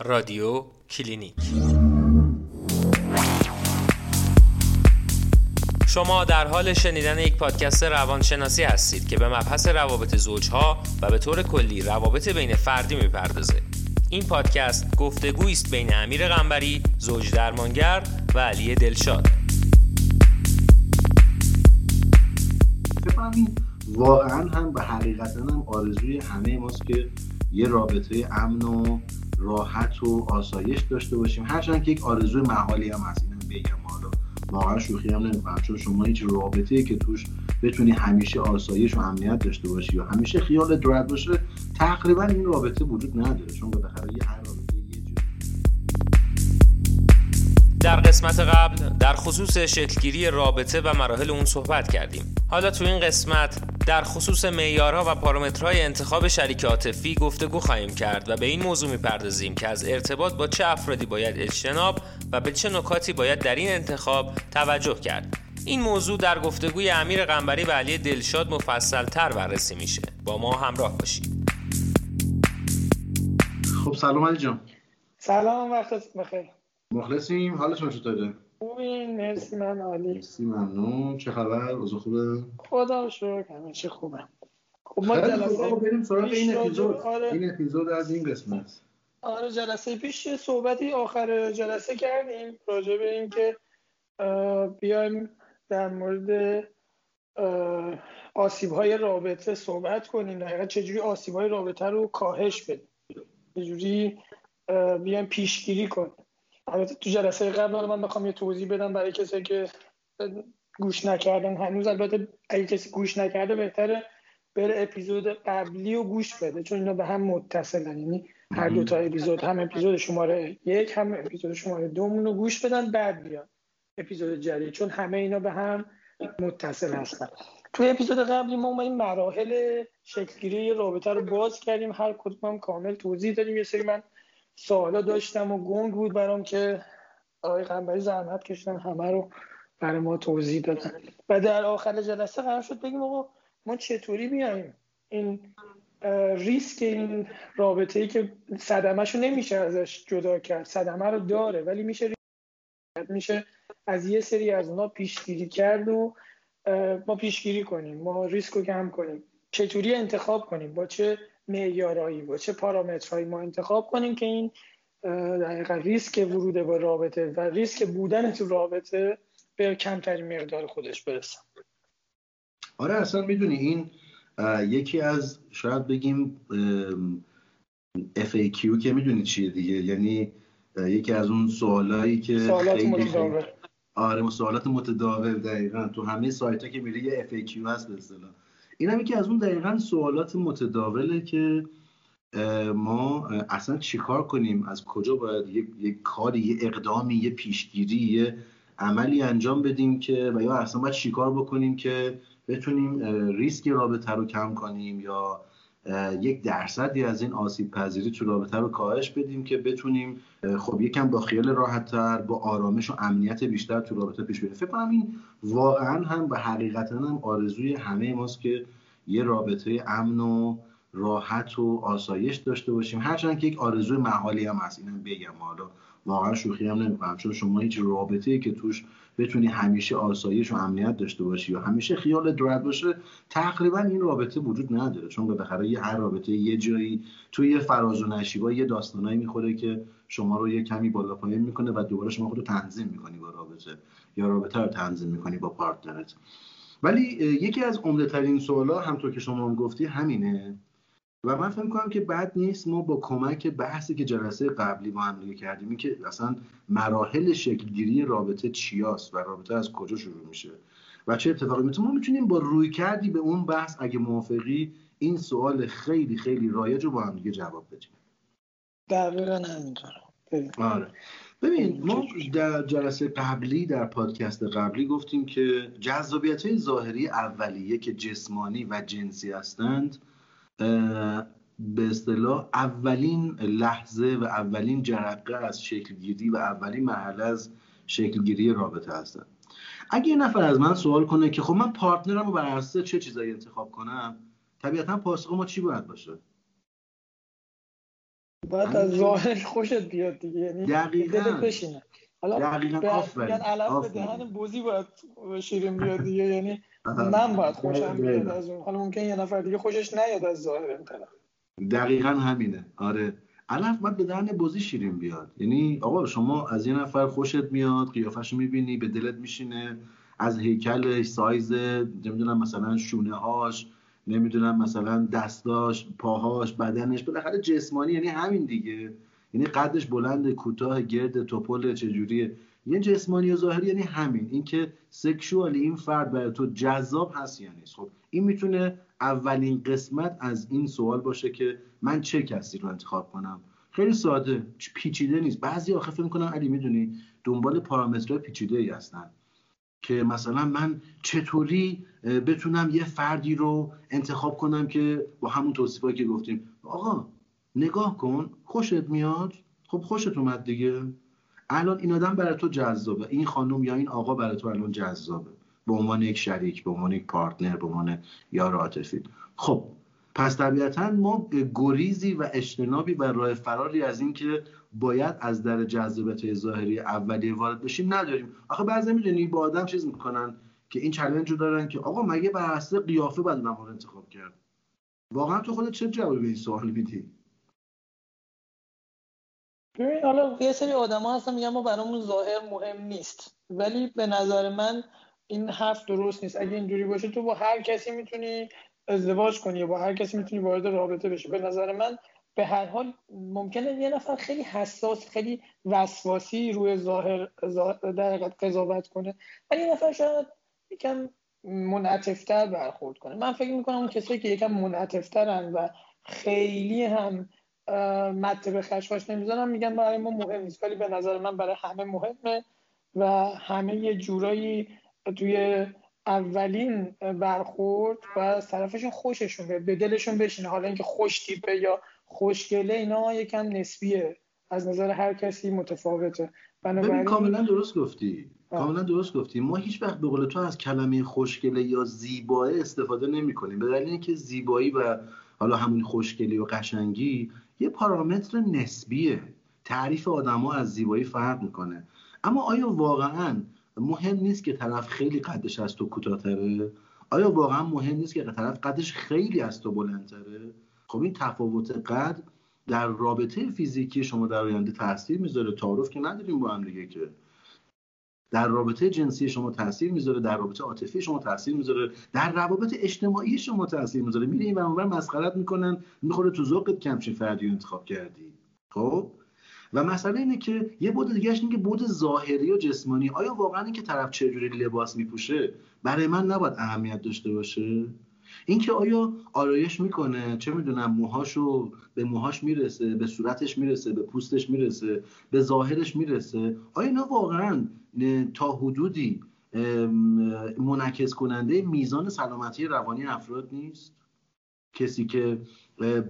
رادیو کلینیک. شما در حال شنیدن یک پادکست روانشناسی هستید که به مبحث روابط زوجها و به طور کلی روابط بین فردی می‌پردازه. این پادکست گفتگویی است بین امیر غنبری زوج درمانگر و علی دلشاد. واقعا هم به حقیقتا هم آرزوی همه ماست که یه رابطه امن و راحت و آسایش داشته باشیم. هرچند که یک آرزوی محالی هم هست. اینم بگم. حالا واقعا شوخی هم نمی‌کنم. چون شما هیچ رابطه که توش بتونی همیشه آسایش و امنیت داشته باشی یا همیشه خیال راحت باشه تقریبا این رابطه وجود نداره. چون بالاخره یه هر در قسمت قبل در خصوص شکلگیری رابطه و مراحل اون صحبت کردیم. حالا تو این قسمت در خصوص معیارها و پارامترهای انتخاب شریک عاطفی گفتگو خواهیم کرد و به این موضوع می‌پردازیم که از ارتباط با چه افرادی باید اجتناب و به چه نکاتی باید در این انتخاب توجه کرد. این موضوع در گفتگوی امیر قنبری و علی دلشاد مفصل تر بررسی میشه. با ما همراه باشید. خب سلام علی جان. سلام وقتت بخیر. مخلصیم. حالتون چطوره خوبین مرسی من عالی. مرسی ممنون. چه خبر؟ اوضاع خوبه؟ خدا شکر همه چی خوبه. خب ما. جلسه بریم سراغ این اپیزود. آره. این اپیزود از این قسمت. آره جلسه پیش صحبتی آخر جلسه کردیم راجع به اینکه بیایم در مورد آسیب های رابطه صحبت کنیم. در چجوری آسیب های رابطه رو کاهش بدیم؟ چجوری بیایم پیشگیری کنیم؟ البته تو جلسه قبل من بخوام یه توضیح بدم برای کسی که گوش نکردن. هنوز البته اگه کسی گوش نکرده بهتره بره اپیزود قبلی و گوش بده چون اینا به هم متصلن. یعنی هر دو تا اپیزود هم اپیزود شماره یک هم اپیزود شماره دومون رو گوش بدن بعد بیان اپیزود جدید چون همه اینا به هم متصل هستن. توی اپیزود قبلی ما اومدیم مراحل شکلگیری رابطه رو باز کردیم. هر کدوم کامل توضیح دادیم. یه سری من سوالا داشتم و گنگ بود برام که آقای قنبری زحمت کشیدن همه رو برای ما توضیح دادن. و در آخر جلسه قرار شد بگیم آقا ما چطوری بیایم این ریسک این رابطه ای که صدمهشو نمیشه ازش جدا کرد. صدمه رو داره ولی میشه. میشه از یه سری از اونا پیشگیری کرد و ما پیشگیری کنیم. ما ریسک رو کم کنیم. چطوری انتخاب کنیم؟ با چه معیارایی با چه پارامترهایی ما انتخاب کنیم که این حقیقت ریسک ورود به رابطه و ریسک بودن تو رابطه به کمترین مقدار خودش برسه. آره اصلا می‌دونی این یکی از شاید بگیم FAQ که می‌دونی چیه دیگه؟ یعنی یکی از اون سوالایی که سوالات خیلی خیلی- متداول. آره سوالات متداول دقیقا. تو همه سایت ها که میره یه FAQ هست به اصطلاح. این هم یکی از اون دقیقا سوالات متداوله که ما اصلا چیکار کنیم؟ از کجا باید یک, یک کاری یه اقدامی یه پیشگیری یه عملی انجام بدیم که و یا اصلا باید چیکار بکنیم که بتونیم ریسک رابطه رو کم کنیم یا یک درصدی از این آسیب پذیری تو رابطه رو کاهش بدیم که بتونیم خب یکم با خیال راحتتر با آرامش و امنیت بیشتر تو رابطه پیش بریم فکر کنم این واقعا هم و حقیقتا هم آرزوی همه ماست که یه رابطه امن و راحت و آسایش داشته باشیم. هرچند که یک آرزوی محالی هم هست. اینم بگم. حالا واقعا شوخی هم نمی‌کنم. چون شما هیچ رابطه ای که توش بتونی همیشه آسایش و امنیت داشته باشی یا همیشه خیال راحت باشه تقریبا این رابطه وجود نداره. چون بالاخره یه هر رابطه یه جایی توی یه فراز و نشیبا یه داستانایی می‌خوره که شما رو یه کمی بالا پایین می‌کنه و دوباره شما خود رو تنظیم می‌کنی با رابطه یا رابطه رو تنظیم می‌کنی با پارتنرت. ولی یکی از عمده ترین سوالا همطور که شما هم گفتی همینه. و من فکر کنم که بد نیست ما با کمک بحثی که جلسه قبلی با هم دیگه کردیم این که اصلا مراحل شکلگیری رابطه چیاست و رابطه از کجا شروع میشه و چه اتفاقی میفته ما می‌تونیم با روی کردی به اون بحث اگه موافقی این سوال خیلی خیلی رایج رو با هم دیگه جواب بدیم. دقیقا همینطور. ببین. آره. ببین ما در جلسه قبلی در پادکست قبلی گفتیم که جذابیت های ظاهری اولیه که جسمانی و جنسی هستند به اصطلاح اولین لحظه و اولین جرقه از شکلگیری و اولین مرحله از شکلگیری رابطه هستند اگه یه نفر از من سوال کنه که خب من پارتنرم رو بر اساس چه چیزایی انتخاب کنم طبیعتا پاسخ ما چی باید باشه؟ باید از ظاهر خوشت بیاد دیگه یعنی دقیقاً. حالا دقیقاً میگن علف به دهن بوزی باید شیرین بیاد دیگه یعنی من باید خوشم بیاد از اون. حالا ممکن یه نفر دیگه خوشش نیاد از ظاهر این طرف. دقیقا همینه. آره. علف باید به دهن بوزی شیرین بیاد. یعنی آقا شما از یه نفر خوشت میاد قیافش می‌بینی به دلت میشینه از هیکلش سایز نمی‌دونم مثلا شونه هاش نمی‌دونم مثلا دستاش پاهاش بدنش بالاخره جسمانی یعنی همین دیگه. یعنی قدش بلند کوتاه گرد توپل چجوریه؟ یه جسمانی و ظاهری یعنی همین. اینکه سکشوالی این فرد برای تو جذاب هست یا نیست. خب این می‌تونه اولین قسمت از این سوال باشه که من چه کسی رو انتخاب کنم؟ خیلی ساده. پیچیده نیست. بعضی آخه فکر می‌کنن علی می‌دونی دنبال پارامترهای پیچیده ای هستن که مثلا من چطوری بتونم یه فردی رو انتخاب کنم که با همون توصیفایی که گفتیم. آقا نگاه کن خوشت میاد؟ خب خوشت اومد دیگه. الان این آدم برای تو جذابه. این خانم یا این آقا برای تو الان جذابه. به عنوان یک شریک به عنوان یک پارتنر به عنوان یار عاطفی. خب پس طبیعتا ما گریزی و اجتنابی و راه فراری از اینکه باید از در جذابیت ظاهری اولیه وارد بشیم نداریم. آخه بعضی می‌دونی با آدم چیز می‌کنن که این چلنج رو دارن که آقا مگه بر اساس قیافه باید رو انتخاب کرد؟ واقعا تو خودت چه جوابی به این سوال میدی؟ ببین حالا یه سری آدما هستن میگن ما برامون ظاهر مهم نیست. ولی به نظر من این حرف درست نیست. اگه اینجوری باشه تو با هر کسی می‌تونی ازدواج کنی با هر کسی می‌تونی وارد رابطه بشی. به نظر من به هر حال ممکنه یه نفر خیلی حساس خیلی وسواسی روی ظاهر در قضاوت کنه. ولی یه نفر شاید یکم منعطفتر برخورد کنه. من فکر می‌کنم اون کسایی که یکم منعطفترن و خیلی هم مته به خشخاش نمی‌زنم میگن برای ما مهم نیست ولی به نظر من برای همه مهمه و همه یه جورایی توی اولین برخورد و از طرفشون خوششون به به دلشون بشینه. حالا اینکه خوش تیپه یا خوشگله اینا یکم نسبیه. از نظر هر کسی متفاوته. ببین کاملا درست گفتی. کاملا درست گفتی. ما هیچ وقت به قول تو از کلمه خوشگله یا زیبایی استفاده نمی کنیم به دلیل اینکه زیبایی و حالا همون خوشگلی و قشنگی یه پارامتر نسبیه. تعریف آدما از زیبایی فرق می‌کنه. اما آیا واقعا مهم نیست که طرف خیلی قدش از تو کوتاهتره؟ آیا واقعا مهم نیست که طرف قدش خیلی از تو بلندتره؟ خب این تفاوت قد در رابطه فیزیکی شما در آینده تاثیر می‌ذاره تعارف که نداریم با هم دیگه که. در رابطه جنسی شما تاثیر می‌ذاره در رابطه عاطفی شما تاثیر می‌ذاره در روابط اجتماعی شما تاثیر می‌ذاره. میری این اونور مسخرت می‌کنن می‌خوره تو ذوقت کمچین فردی انتخاب کردی. خب؟ و مسئله اینه که یه بود دیگه اینه که بود ظاهری و جسمانی آیا واقعا اینکه طرف چه جوری لباس میپوشه؟ برای من نباید اهمیت داشته باشه. اینکه آیا آرایش می‌کنه؟ چه می‌دونم موهاشو به موهاش می‌رسه به صورتش می‌رسه به پوستش می‌رسه به ظاهرش می‌رسه. آیا اینا واقعا تا حدودی منعکس کننده میزان سلامتی روانی افراد نیست؟ کسی که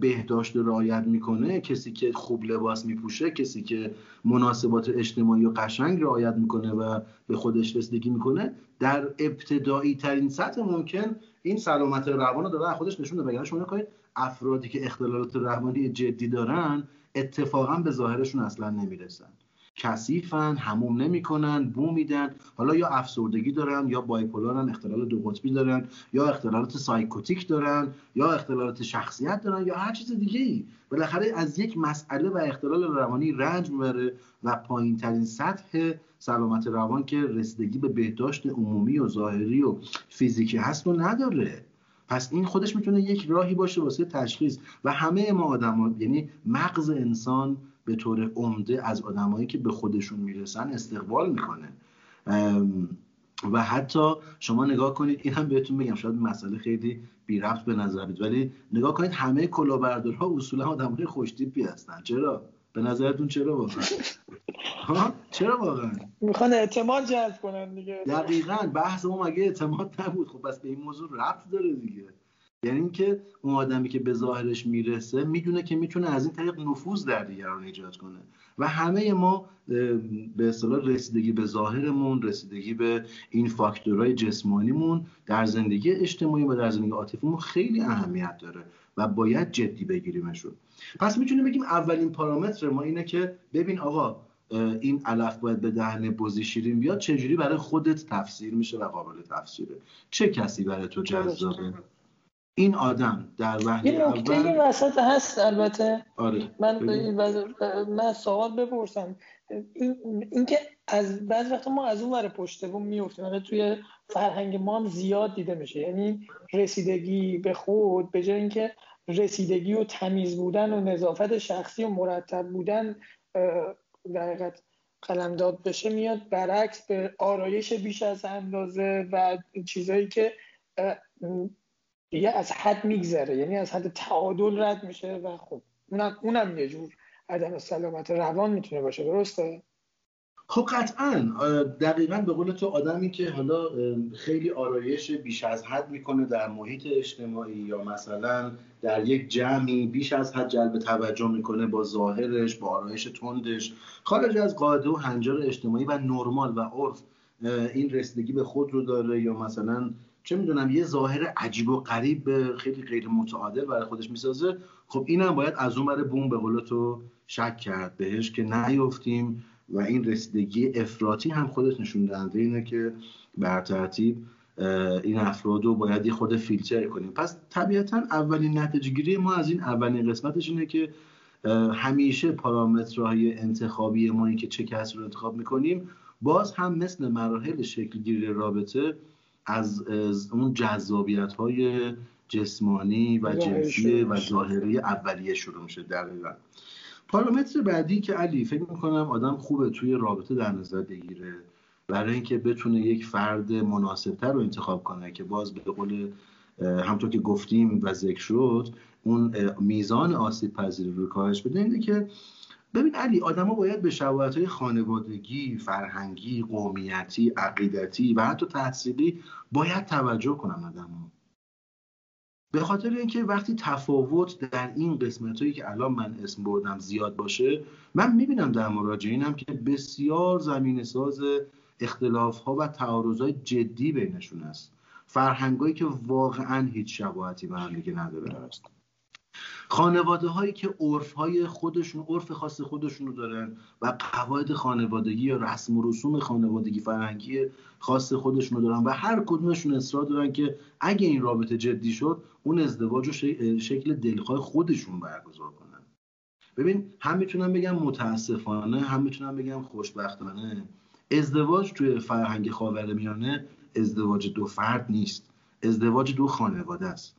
بهداشت رعایت می‌کنه کسی که خوب لباس میپوشه کسی که مناسبات اجتماعی و قشنگ رعایت می‌کنه و به خودش رسیدگی می‌کنه در ابتدایی ترین سطح ممکن این سلامت روان رو داره خودش نشون بده شما کنید افرادی که اختلالات روانی جدی دارن اتفاقا به ظاهرشون اصلا نمی‌رسن؟ کثیفن هموم نمی‌کنن بو میدن. حالا یا افسردگی دارن یا بایپولارن اختلال دو قطبی دارن یا اختلالات سایکوتیک دارن یا اختلالات شخصیت دارن یا هر چیز دیگه ای بالاخره از یک مسئله و اختلال روانی رنج می‌بره و پایین ترین سطح سلامت روان که رسیدگی به بهداشت عمومی و ظاهری و فیزیکی هست و نداره. پس این خودش می‌تونه یک راهی باشه واسه تشخیص. و همه ما آدم یعنی مغز انسان به طور عمده از آدمایی که به خودشون می‌رسن استقبال می‌کنه. و حتی شما نگاه کنید این هم بهتون بگم شاید مسئله خیلی بی رفت به نظر بید ولی نگاه کنید همه کلاهبردارها اصولا آدمای خوشتیپی هستن. چرا؟ به نظرتون چرا واقعا؟ چرا واقعا؟ می‌خوان اعتماد جذب کنن دیگه. دقیقا بحث ما مگه اعتماد نبود؟ خب بس به این موضوع رفت داره دیگه. یعنی اینکه اون آدمی که به ظاهرش می‌رسه می‌دونه که می‌تونه از این طریق نفوذ در دیگران ایجاد کنه. و همه ما به اصطلاح رسیدگی به ظاهرمون رسیدگی به این فاکتورهای جسمانیمون در زندگی اجتماعی و در زندگی عاطفیمون خیلی اهمیت داره و باید جدی بگیریمشون. پس می‌تونیم بگیم اولین پارامتر ما اینه که ببین آقا این علف باید به دهن بزی شیرین بیاد چجوری برای خودت تفسیر میشه و قابل تفسیره؟ چه کسی برای تو جذابه؟ این آدم در وحی یه نکته این وسط هست البته. آره. من من سوال بپرسم. این اینکه از بعض وقتا ما از اون ور پشت بوم میفتیم توی فرهنگ ما هم زیاد دیده میشه. یعنی رسیدگی به خود به جای اینکه رسیدگی و تمیز بودن و نظافت شخصی و مرتب بودن در حقیقت قلمداد بشه میاد برعکس به آرایش بیش از اندازه و چیزایی که دیگه از حد میگذره یعنی از حد تعادل رد میشه و خب اونم, اونم یه جور عدم سلامت روان می‌تونه باشه درسته؟ خب قطعا دقیقا به قول تو آدمی که حالا خیلی آرایش بیش از حد می‌کنه در محیط اجتماعی یا مثلا در یک جمعی بیش از حد جلب توجه می‌کنه با ظاهرش با آرایش تندش خارج از قاعده و هنجار اجتماعی و نرمال و عرف این رسیدگی به خود رو داره یا مثلا چه می‌دونم یه ظاهر عجیب و غریب خیلی غیر متعادل برای خودش می‌سازه. خب اینم باید از اون برای بوم به قول تو شک کرد. بهش که نیفتیم و این رسیدگی افراطی هم خودش نشون دهنده اینه که بر ترتیب این افراد رو باید یه خود فیلتر کنیم. پس طبیعتا اولین نتیجه گیری ما از این اولین قسمتش اینه که همیشه پارامترهای انتخابی ما این که چه کسی رو انتخاب می‌کنیم باز هم مثل مراحل شکلگیری رابطه از, اون جذابیت های جسمانی و جنسی و ظاهری اولیه شروع میشه دقیقا. پارامتر بعدی که علی فکر می‌کنم آدم خوبه توی رابطه در نظر بگیره برای اینکه بتونه یک فرد مناسبتر رو انتخاب کنه که باز به قول همطور که گفتیم و ذکر شد اون میزان آسیب پذیری رو کاهش بده. اینه که ببین علی آدما باید به شباهت خانوادگی، فرهنگی، قومیتی، عقیدتی و حتی تحصیلی باید توجه کنن آدما. به خاطر اینکه وقتی تفاوت در این قسمت هایی که الان من اسم بردم زیاد باشه من می‌بینم در مراجعینم که بسیار زمین ساز اختلاف ها و تعارض های جدی بینشون است فرهنگایی که واقعا هیچ شباهتی به هم دیگه نداره. خانواده هایی که عرف های خودشون عرف خاص خودشون رو دارن و قواعد خانوادگی یا رسم و رسوم خانوادگی فرهنگی خاص خودشون رو دارن و هر کدومشون اصرار دارن که اگه این رابطه جدی شد اون ازدواج رو شکل دلخواه خودشون برگزار کنن. ببین هم می‌تونم بگم متاسفانه هم می‌تونم بگم خوشبختانه ازدواج توی فرهنگ خاورمیانه ازدواج دو فرد نیست. ازدواج دو خانواده است.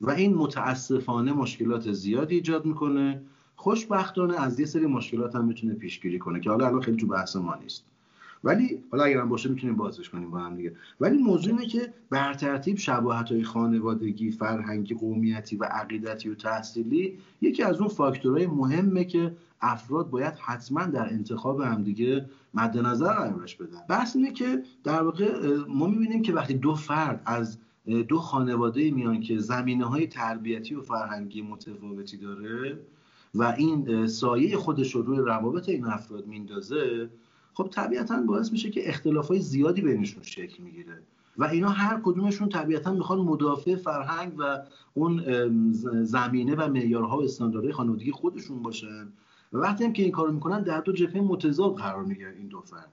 و این متاسفانه مشکلات زیادی ایجاد می‌کنه. خوشبختانه از یه سری مشکلات هم می‌تونه پیشگیری کنه که حالا الان خیلی تو بحث ما نیست. ولی حالا اگرم باشه می‌تونیم بازش کنیم با هم دیگه. ولی موضوع اینه که بر ترتیب شباهت های خانوادگی فرهنگی قومیتی و عقیدتی و تحصیلی یکی از اون فاکتورهای مهمه که افراد باید حتما در انتخاب هم دیگه مد نظر قرارش بدن. بحث اینه که در واقع ما می‌بینیم که وقتی دو فرد از دو خانواده میان که زمینه های تربیتی و فرهنگی متفاوتی داره و این سایه خودش رو روی روابط این افراد میندازه خب طبیعتا باعث میشه که اختلاف های زیادی بینشون شکل می‌گیره. و اینا هر کدومشون طبیعتا می‌خوان مدافع فرهنگ و اون زمینه و معیارها و استانداردهای خانوادگی خودشون باشن. و وقتی هم که این کارو می‌کنن در دو جبهه متضاد قرار می‌گیرن این دو فرد.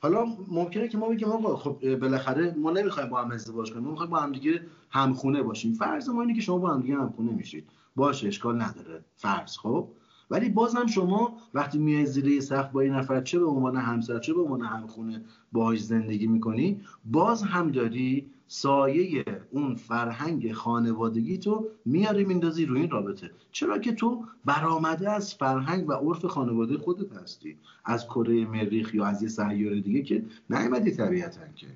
حالا ممکنه که ما بگیم آقا خب بالاخره ما نمی‌خوایم با هم ازدواج کنیم ما می‌خوایم با هم دیگه همخونه باشیم. فرض ما اینه که شما با هم دیگه همخونه میشید. باشه اشکال نداره. فرض خب؟ ولی بازم شما وقتی میای زیر سقف با این نفر چه به عنوان همسر چه به عنوان همخونه باهاش زندگی می‌کنی باز هم داری سایه اون فرهنگ خانوادگی تو میاری میندازی روی این رابطه. چرا که تو برآمده از فرهنگ و عرف خانواده خودت هستی. از کره مریخ یا از یه سیاره دیگه که نیومدی طبیعتا که.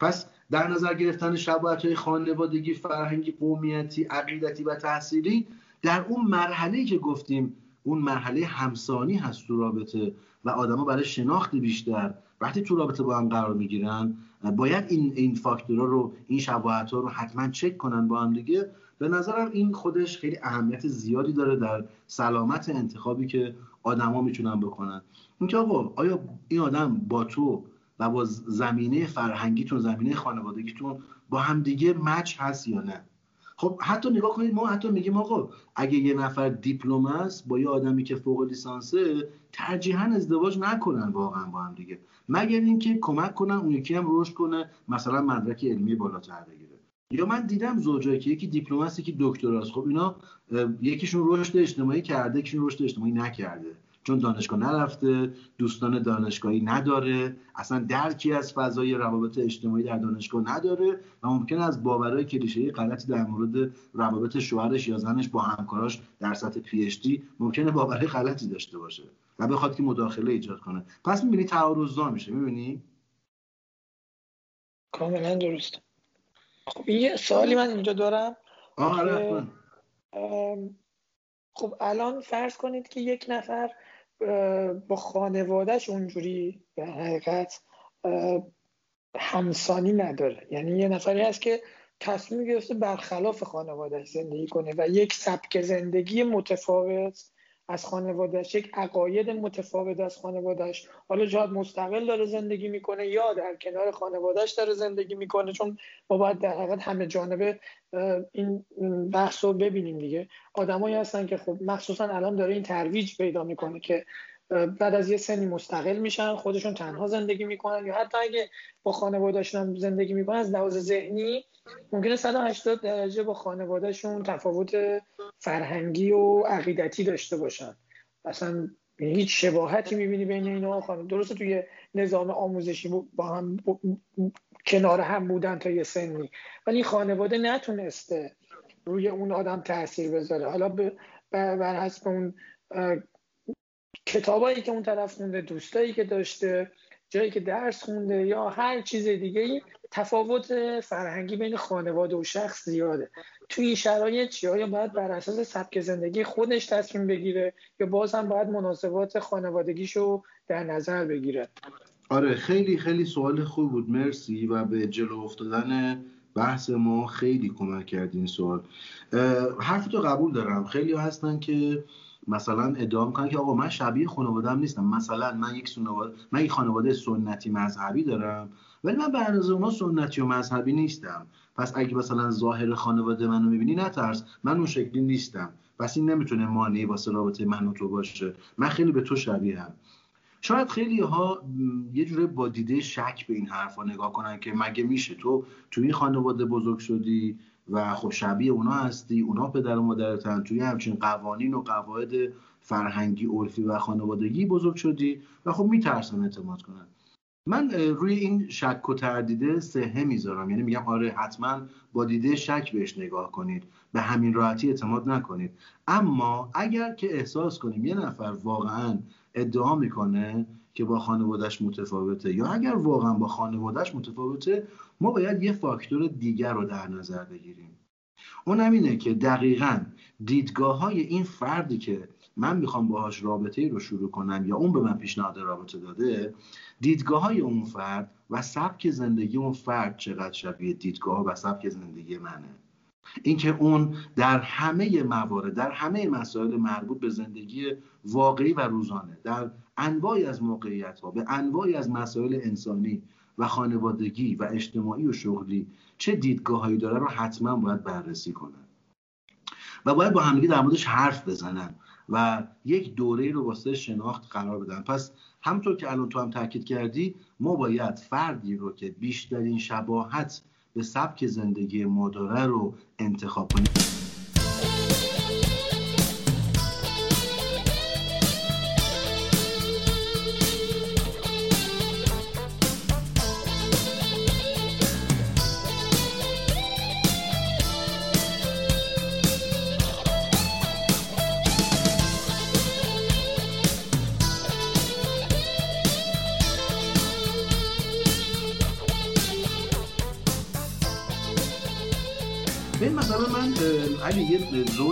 پس در نظر گرفتن شباهت های خانوادگی فرهنگی قومیتی عقیدتی و تحصیلی در اون مرحله که گفتیم اون مرحله همسانی هست تو رابطه و آدما برای شناخت بیشتر وقتی تو رابطه با هم قرار می‌گیرن باید این این فاکتورها رو این شباهت ها رو حتما چک کنن با هم دیگه. به نظرم این خودش خیلی اهمیت زیادی داره در سلامت انتخابی که آدما می‌تونن بکنن. اینکه آقا آیا این آدم با تو و با زمینه فرهنگیتون زمینه خانوادگیتون با همدیگه مچ هست یا نه؟ خب حتی نگاه کنید ما حتی میگیم آقا اگه یه نفر دیپلم است با یه آدمی که فوق لیسانسه ترجیحاً ازدواج نکنن واقعا با هم دیگه. مگر اینکه کمک کنن اون یکی هم رشد کنه مثلا مدرک علمی بالاتر بگیره. یا من دیدم زوجایی که یکی دیپلم است یکی دکتراست خب اینا یکیشون رشد اجتماعی کرده یکیشون رشد اجتماعی نکرده. چون دانشگاه نرفته دوستان دانشگاهی نداره اصلا درکی از فضای روابط اجتماعی در دانشگاه نداره و ممکن از باورهای کلیشه‌ای غلطی در مورد روابط شوهرش یا زنش با همکاراش در سطح پی اچ دی ممکنه باورهای غلطی داشته باشه و بخواد که مداخله ایجاد کنه. پس می‌بینی تعارض میشه می‌بینی؟ کاملا درست. خب یه سوالی من اینجا دارم. آره خب الان فرض کنید که یک نفر با خانوادهش اونجوری به حقیقت همسانی نداره. یعنی یه نفری هست که تصمیم گرفته برخلاف خانوادهش زندگی کنه و یک سبک زندگی متفاوت از خانوادهش یک عقاید متفاوت از خانوادهش حالا جاد مستقل داره زندگی می‌کنه یا در کنار خانوادهش داره زندگی می‌کنه چون ما باید در حقیقت همه جانبه این بحث رو ببینیم دیگه. آدمایی هستن که خب مخصوصا الان داره این ترویج پیدا می‌کنه که بعد از یه سنی مستقل میشن خودشون تنها زندگی می‌کنن. یا حتی اگه با خانوادهشون زندگی می‌کنن از لحاظ ذهنی ممکنه 180 درجه با خانوادهشون تفاوت فرهنگی و عقیدتی داشته باشن. اصلا هیچ شباهتی می‌بینی بین اینا. خانم درسته توی نظام آموزشی با هم کنار هم بودن تا یه سنی. ولی خانواده نتونسته روی اون آدم تاثیر بذاره. حالا بر حسب اون کتابایی که اون طرف خونده دوستایی که داشته جایی که درس خونده یا هر چیز دیگه ای تفاوت فرهنگی بین خانواده و شخص زیاده. توی این شرایط چی یا باید بر اساس سبک زندگی خودش تصمیم بگیره یا باز هم باید مناسبات خانوادگیشو در نظر بگیره؟ آره خیلی خیلی سوال خوب بود. مرسی. و به جلو افتادن بحث ما خیلی کمک کرد این سوال. حرف تو قبول دارم. خیلی هستن که مثلا ادعا می‌کنن که آقا من شبیه خانواده‌ام نیستم. مثلا من یک خانواده من یک خانواده سنتی مذهبی دارم ولی من به اندازه اونا سنتی و مذهبی نیستم. پس اگه مثلا ظاهر خانواده منو می‌بینی نترس. من اون شکلی نیستم. پس این نمی‌تونه مانعی واسه رابطه من و تو باشه. من خیلی به تو شبیه شاید خیلی ها یه جوره با دیده شک به این حرفا نگاه کنن که مگه میشه تو تو این خانواده بزرگ شدی؟ و خب شبیه اونا هستی. اونا پدر و مادرتن. توی همچین قوانین و قواعد فرهنگی عرفی و خانوادگی بزرگ شدی و خب میترسن اعتماد کنن. من روی این شک و تردیده سهه می‌ذارم. یعنی میگم آره حتما با دیده شک بهش نگاه کنید. به همین راحتی اعتماد نکنید. اما اگر که احساس کنیم یه نفر واقعا ادعا می‌کنه که با خانوادهش متفاوته. یا اگر واقعا با خانوادهش متفاوته ما باید یه فاکتور دیگر رو در نظر بگیریم. اون اینه که دقیقا دیدگاه های این فردی که من می‌خوام باهاش رابطه رو شروع کنم یا اون به من پیشنهاد رابطه داده دیدگاه های اون فرد و سبک زندگی اون فرد چقدر شبیه دیدگاه و سبک زندگی منه. اینکه اون در همه موارد در همه مسائل مربوط به زندگی واقعی و روزانه در انواعی از موقعیت ها به انواعی از مسائل انسانی و خانوادگی و اجتماعی و شغلی چه دیدگاههایی داره رو حتما باید بررسی کنن. و باید با همدیگه در موردش حرف بزنن و یک دوره رو واسه شناخت قرار بدن. پس همطور که الان تو هم تاکید کردی ما باید فردی رو که بیشترین شباهت به سبک زندگی ما داره رو انتخاب کنیم.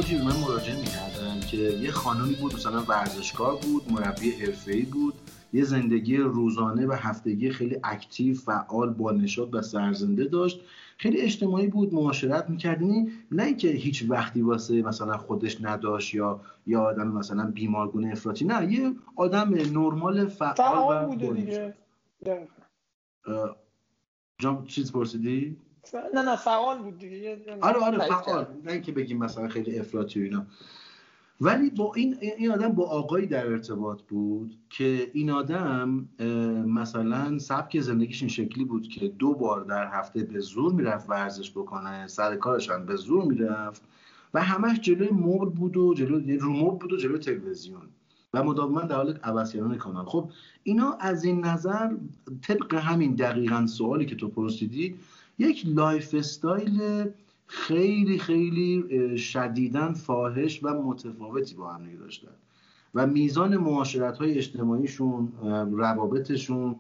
زوجی به من مراجعه می‌کردن که یه خانمی بود مثلا ورزشکار بود مربی حرفه‌ای بود. یه زندگی روزانه و هفتگی خیلی اکتیو فعال با نشاط و سرزنده داشت. خیلی اجتماعی بود معاشرت می‌کرد. نه اینکه هیچ وقتی واسه مثلا خودش نداشت یا یا آدم مثلا بیمارگونه افراطی نه یه آدم نرمال فعال, و بوده دیگه. جام چیز پرسیدی؟ نه نه فعال بود دیگه. آره آره فعال. نه اینکه بگیم مثلا خیلی افراطی و اینا. ولی با این این آدم با آقایی در ارتباط بود که این آدم مثلا سبک زندگیش این شکلی بود که دو بار در هفته به زور می‌رفت ورزش بکنه سر کارش هم به زور می‌رفت و همش جلوی مبل بود و جلوی رو مبل بود و جلوی تلویزیون. و مداوما در حال عوض کردن کانال. خب اینا از این نظر طبق همین دقیقا سوالی که تو پرسیدی یک lifestyle خیلی خیلی شدیدن فاحش و متفاوتی با هم داشتن. و میزان معاشرت های اجتماعیشون روابطشون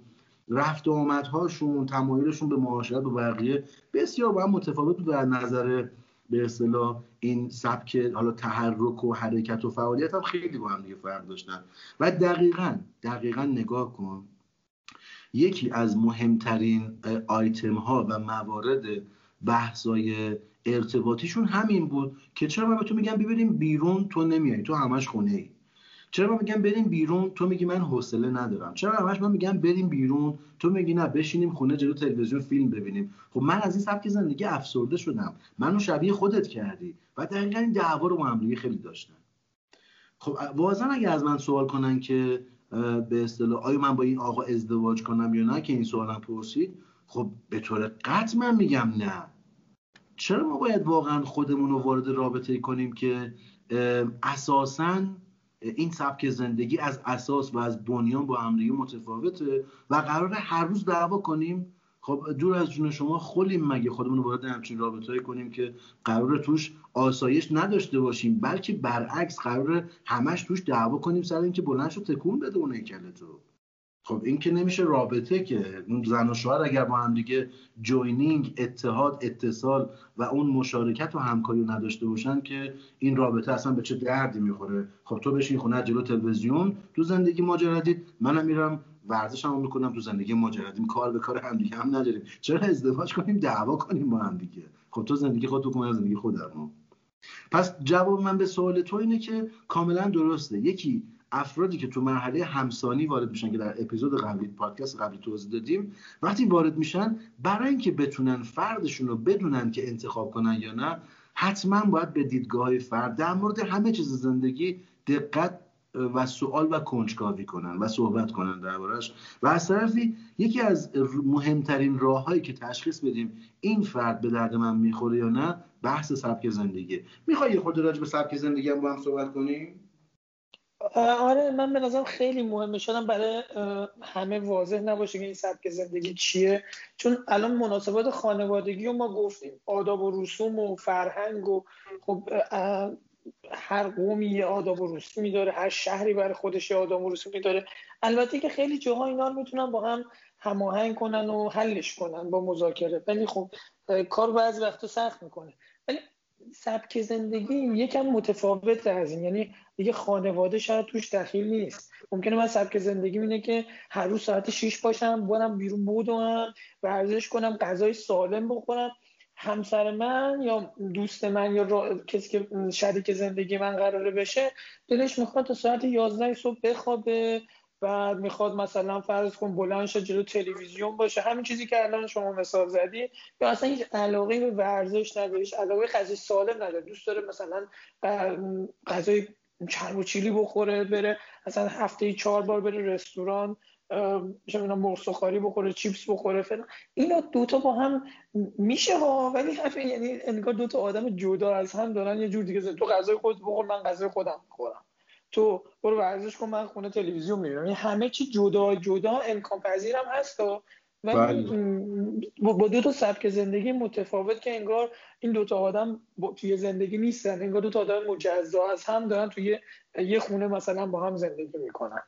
رفت و آمدهاشون تمایلشون به معاشرت و بقیه بسیار با هم متفاوت بود در نظر به اصطلاح این سبک حالا تحرک و حرکت و فعالیت هم خیلی با هم دیگه فرق داشتن. و دقیقا دقیقا نگاه کن یکی از مهمترین آیتم ها و موارد بحثای ارتباطیشون همین بود که چرا من به تو میگم ببریم بیرون تو نمیای تو همش خونه ای چرا من میگم بریم بیرون؟ تو میگی من حوصله ندارم. چرا همش من میگم بریم بیرون؟ تو میگی نه بشینیم خونه جلو تلویزیون فیلم ببینیم. خب من از این سبک زندگی افسرده شدم. منو شبیه خودت کردی و دقیقا این دعوا رو با خیلی داشتن. خب واضحا اگه از من سوال کنن که به اصطلاح آیا من با این آقا ازدواج کنم یا نه که این سوالم پرسید؟ خب به طور قطع من میگم نه. چرا ما باید واقعا خودمون رو وارد رابطه کنیم که اساسا این سبک زندگی از اساس و از بنیان با همدیگه متفاوته و قرار هر روز دعوا کنیم خب دور از جون شما خولیم مگه خودمون وارد همچین رابطه کنیم که قرار توش آسایش نداشته باشیم بلکه برعکس قرار همش توش دعوا کنیم سر اینکه بلند شو تکون بده اون تو. خب این که نمیشه رابطه که اون زن و شوهر اگر با هم دیگه joining اتحاد اتصال و اون مشارکت و همکاری نداشته باشن که این رابطه اصلا به چه دردی می‌خوره؟ خب تو بشین خونه جلو تلویزیون تو زندگی مجردیت منم میرم ورزشمو می‌کنم تو زندگی مجردیم کار به کار همدیگه هم نداریم. چرا ازدواج کنیم؟ دعوا کنیم با هم دیگه. خب تو زندگی خود تو زندگی خودم پس جواب من به سوال تو اینه که کاملا درسته. یکی افرادی که تو مرحله همسانی وارد میشن که در اپیزود قبلی پادکست قبلی توضیح دادیم وقتی وارد میشن برای اینکه بتونن فردشون رو بدونن که انتخاب کنن یا نه حتما باید به دیدگاه فرد در مورد همه چیز زندگی دقت و سوال و کنجکاوی کنن و صحبت کنن دربارش. و از طرفی یکی از مهمترین راههایی که تشخیص بدیم این فرد به درد من می‌خوره یا نه بحث سبک زندگی. می‌خوای یه خورده راجع به سبک زندگی هم با هم صحبت کنیم؟ آره من به نظرم خیلی مهمه. شدم برای همه واضح نباشه که این سبک زندگی چیه. چون الان مناسبات خانوادگی رو ما گفتیم. آداب و رسوم و فرهنگ و خب هر قومی یه آداب و رسومی داره هر شهری برای خودش یه آداب و رسومی داره. البته که خیلی جاها اینا رو می‌تونن با هم هماهنگ کنن و حلش کنن با مذاکره. ولی خب کار بعضی وقتا سخت می‌کنه. ولی سبک زندگی یکم متفاوت از این. یعنی دیگه خانواده شاید توش دخیل نیست. ممکنه من سبک زندگی اینه که هر روز ساعت 6 باشم برم بیرون بودم ورزش کنم غذای سالم بخورم. همسر من یا دوست من یا کسی که شریک زندگی من قراره بشه دلش می‌خواد تا ساعت 11 صبح بخوابه بعد می‌خواد مثلا فرض کن بلند شه جلو تلویزیون باشه. همین چیزی که الان شما مثال زدی. یا اصلا هیچ علاقه به ورزش نداره علاقه غذای سالم نداره دوست داره مثلا غذای چرب و چیلی بخوره بره اصلا هفته چهار بار بره رستوران. چه می‌دونم مرغ بخوره چیپس بخوره فلان. اینا دوتا با هم میشه ها ولی یعنی انگار دوتا آدم جدا از هم دارن یه جور دیگه زن. تو غذای خود بخور من غذای خودم بخورم تو برو ورزش کن من خونه تلویزیون می‌بینم. یعنی همه چی جدا جدا امکان پذیرم هست و بله. با دو تا سبک زندگی متفاوت که انگار این دوتا آدم توی زندگی نیستن. انگار دو تا آدم مجزا از هم دارن توی یه خونه مثلا با هم زندگی می‌کنن.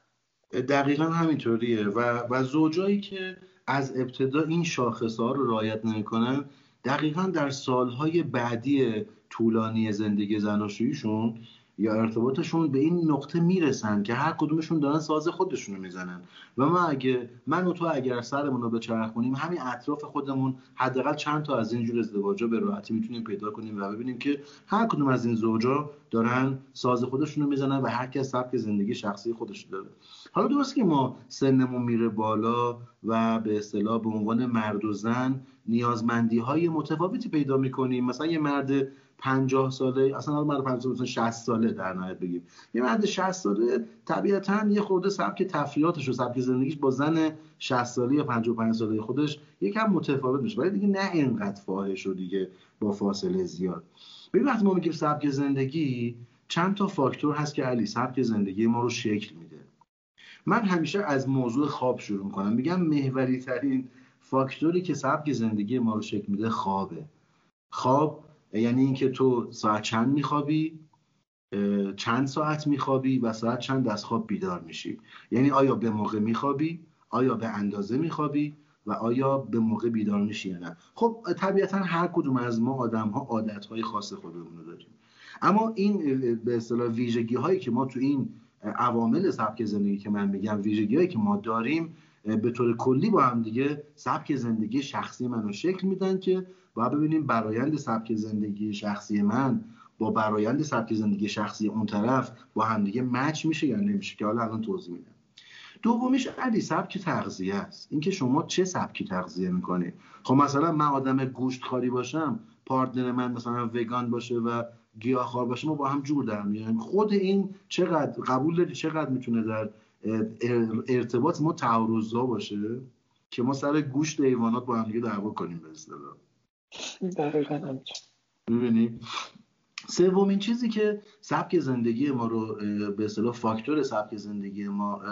دقیقا همینطوریه. و, و زوجایی که از ابتدا این شاخص ها رو رعایت نمی‌کنن دقیقا در سالهای بعدی طولانی زندگی زناشوییشون یا ارتباطشون به این نقطه می‌رسن که هر کدومشون دارن ساز خودشون رو می‌زنن. و ما اگه من و تو اگر سرمون رو به چرخ کنیم همین اطراف خودمون حداقل چند تا از این جور ازدواجا به راحتی می‌تونیم پیدا کنیم و ببینیم که هر کدوم از این زوجا دارن ساز خودشون رو می‌زنن و هر کس سبک زندگی شخصی خودش داره. حالا درست که ما سنمون میره بالا و به اصطلاح به عنوان مرد و زن نیازمندی های متفاوتی پیدا می‌کنیم. مثلا یه مرد 50 ساله اصلا مرد 50 ساله 60 ساله در نهایت بگیم. یه مرد 60 ساله طبیعتا یه خورده سبک تفریحاتش و سبک زندگیش با زن 60 ساله یا 55 ساله خودش یکم متفاوت میشه. ولی دیگه نه اینقدر فاحش و دیگه با فاصله زیاد. ببین وقتی ما میگیم سبک زندگی چند تا فاکتور هست که علی سبک زندگی ما رو شکل میده. من همیشه از موضوع خواب شروع می‌کنم. میگم محوری ترین فاکتوری که سبک زندگی ما رو شکل میده خوابه. خواب یعنی اینکه تو ساعت چند میخوابی؟ چند ساعت میخوابی و ساعت چند از خواب بیدار میشی؟ یعنی آیا به موقع میخوابی؟ آیا به اندازه میخوابی؟ و آیا به موقع بیدار میشی یا نه؟ خب طبیعتا هر کدوم از ما آدم ها عادت های خاص خودمون رو داریم. اما این به اصطلاح ویژگی هایی که ما تو این عوامل سبک زندگی که من میگم ویژگی هایی که ما داریم به طور کلی با هم دیگه سبک زندگی شخصی من رو شکل میدن که باید ببینیم برایند سبک زندگی شخصی من با برایند سبک زندگی شخصی اون طرف با همدیگه مچ میشه یا نمیشه که حالا الان توضیح میدم. دومیش علی سبک تغذیه است. اینکه شما چه سبکی تغذیه می‌کنی؟ خب مثلا من آدم گوشت خاری باشم پارتنر من مثلا وگان باشه و گیاهخوار باشه ما با هم جور در میایم خود این چقدر قبول داری؟ چقدر می‌تونه در ارتباط ما تعارضا باشه که ما سر گوشت حیوانات با هم دیگه دعوا کنیم به اصطلاح. ببینید سومین چیزی که سبک زندگی ما رو به اصطلاح فاکتور سبک زندگی ما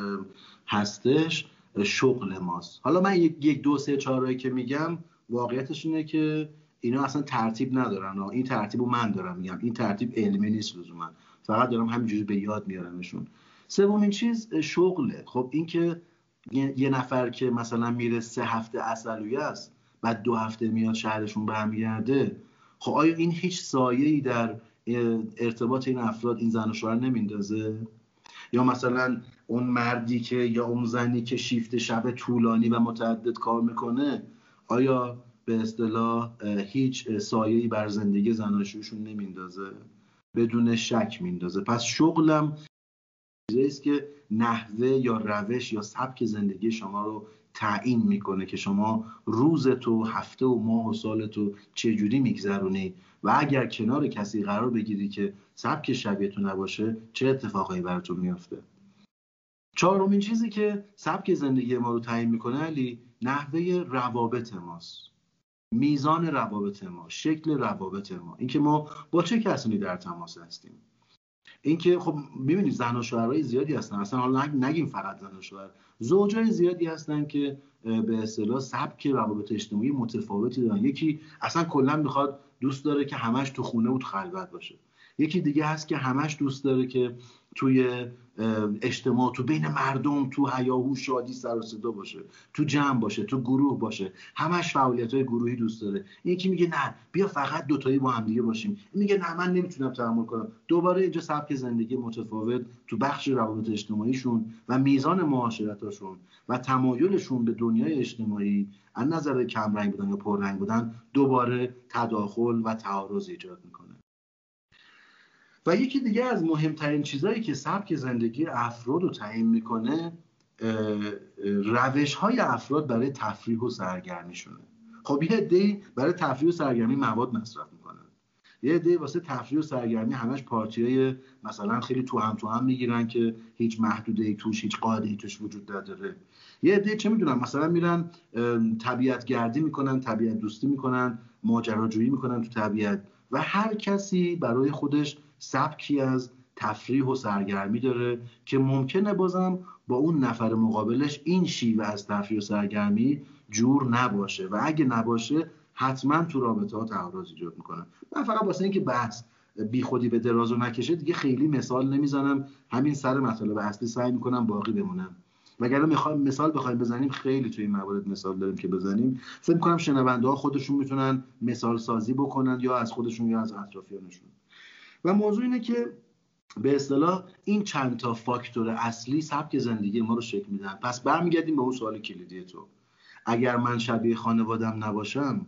هستش شغل ماست. حالا من یک دو سه چهارایی که میگم واقعیتش اینه که اینا اصلا ترتیب ندارن. این ترتیب رو من دارم میگم. این ترتیب علمی نیست لزوما. فقط دارم همینجوری به یاد میارمشون. سومین چیز شغله. خب این که یه نفر که مثلا میره سه هفته اصلویه است بعد دو هفته میاد شهرشون برمیگرده. خب آیا این هیچ سایه در ارتباط این افراد این زن و شوهر نمیندازه؟ یا مثلا اون مردی که یا اون زنی که شیفت شب طولانی و متعدد کار می‌کنه آیا به اصطلاح هیچ سایه‌ای بر زندگی زناشویشون نمیندازه؟ بدون شک میندازه. پس شغلم چیزی است که نحوه یا روش یا سبک زندگی شما رو تعیین می‌کنه که شما روز تو هفته و ماه و سال تو چجوری میگذرونی؟ و اگر کنار کسی قرار بگیری که سبک شبیه تو نباشه چه اتفاقایی براتون میافته؟ چهارمین چیزی که سبک زندگی ما رو تعیین می‌کنه علی نحوه روابط ماست. میزان روابط ما شکل روابط ما. اینکه ما با چه کسانی در تماس هستیم؟ اینکه خب می‌بینید زن و شوهرای زیادی هستن. اصلا حالا نگیم فقط زن و شوهر. زوجای زیادی هستن که به اصطلاح سبک روابط اجتماعی متفاوتی دارن. یکی اصلا کلا می‌خواد دوست داره که همش تو خونه و تو خلوت باشه. یکی دیگه هست که همش دوست داره که توی اجتماع تو بین مردم تو هیاهو شادی سر و صدا باشه تو جمع باشه تو گروه باشه همش فعالیت های گروهی دوست داره. یکی میگه نه بیا فقط دوتایی با هم دیگه باشیم. میگه نه من نمی‌تونم تحمل کنم. دوباره اینجا سبک زندگی متفاوت تو بخش روابط اجتماعیشون و میزان معاشرتاشون و تمایلشون به دنیای اجتماعی از نظر کم رنگ بودن یا پررنگ بودن دوباره تداخل و تعارض ایجاد می‌کنه. و یکی دیگه از مهمترین چیزهایی که سبک زندگی افراد رو تعیین می‌کنه روش های افراد برای تفریح و سرگرمیشونه خب یه عده‌ای برای تفریح و سرگرمی مواد مصرف می‌کنن یه عده واسه تفریح و سرگرمی همش پارتی مثلا خیلی تو هم تو هم می‌گیرن که هیچ محدوده ای توش هیچ قاعده ای توش وجود نداره. یه عده چه می‌دونم مثلا میرن طبیعت گردی می‌کنن طبیعت دوستی می‌کنن ماجراجویی می‌کنن تو طبیعت و هر کسی برای خودش سبکی از تفریح و سرگرمی داره که ممکنه بازم با اون نفر مقابلش این شیوه از تفریح و سرگرمی جور نباشه. و اگه نباشه حتما تو رابطه ها تعارض ایجاد می‌کنه. من فقط واسه اینکه بحث بی خودی به درازو نکشه دیگه خیلی مثال نمی‌زنم. همین سر مطالب اصلی سعی می‌کنم باقی بمونم. وگرنه می‌خوایم مثال بخوایم بزنیم خیلی توی این موارد مثال داریم که بزنیم. فکر می‌کنم شنونده ها خودشون می‌تونن مثال سازی بکنن یا از خودشون یا از اطرافیانشون. و موضوع اینه که به اصطلاح این چند تا فاکتور اصلی سبک زندگی ما رو شکل میدن. پس برمیگردیم به اون سوال کلیدی تو. اگر من شبیه خانوادم نباشم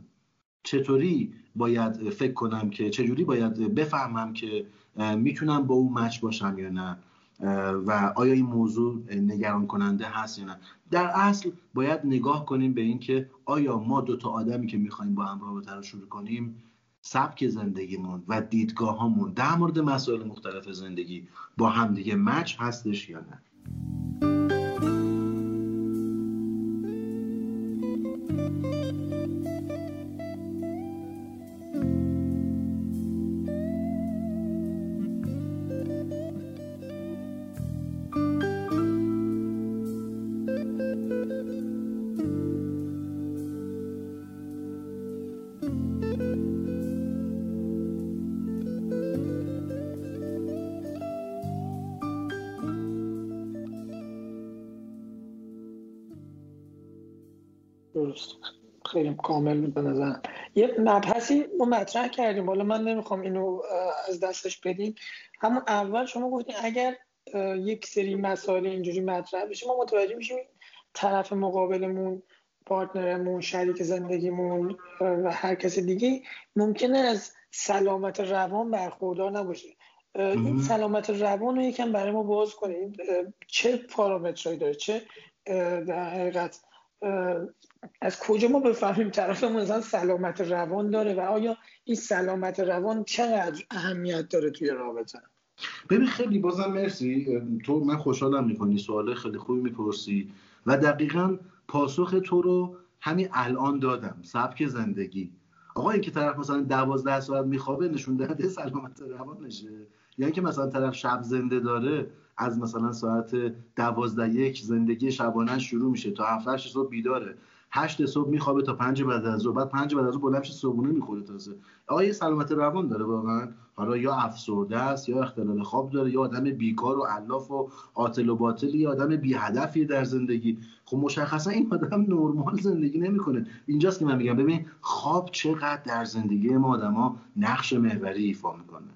چطوری باید فکر کنم که چجوری باید بفهمم که می‌تونم با اون مچ باشم یا نه؟ و آیا این موضوع نگران کننده هست یا نه؟ در اصل باید نگاه کنیم به اینکه آیا ما دو تا آدمی که می‌خوایم با هم رابطه رو شروع کنیم سبک زندگیمون و دیدگاهامون در مورد مسائل مختلف زندگی با همدیگه مچ هستش یا نه. کامل بود به نظر یه مبحثی ما مطرح کردیم. حالا من نمی‌خوام اینو از دستش بدیم. همون اول شما گفتین اگر یک سری مسائل اینجوری مطرح بشه ما متوجه میشیم طرف مقابلمون پارتنرمون شریک زندگیمون و هر کس دیگه ممکنه از سلامت روان برخوردار نباشه. این سلامت روان رو یکم برای ما باز کنید چه پارامترهایی داره؟ چه در حقیقت از کجا ما بفهمیم طرفمون مثلا سلامت روان داره و آیا این سلامت روان چقدر اهمیت داره توی رابطه؟ ببین خیلی بازم مرسی. تو من خوشحالم می‌کنی سوال خیلی خوبی می‌پرسی و دقیقا پاسخ تو رو همین الان دادم سبک زندگی. آقا این که طرف مثلا دوازده ساعت میخوابه نشون دهنده سلامت روان نشه یا اینکه مثلا طرف شب زنده داره از مثلا ساعت دوازده یک زندگی شبانه شروع میشه تا هفت صبح بیداره. هشت صبح میخوابه تا پنج بعد از ظهر. بعد پنج بعد از ظهر بلند صبحونه می‌خوره تازه. آقا یه سلامت روان داره واقعا. حالا یا افسرده است یا اختلال خواب داره یا آدم بیکار و علاف و عاطل و باطلی یا آدم بی هدفی در زندگی. خب مشخصا این آدم نرمال زندگی نمی‌کنه. اینجاست که من میگم. ببین خواب چقدر در زندگی ما آدما نقش محوری ایفا می‌کنه.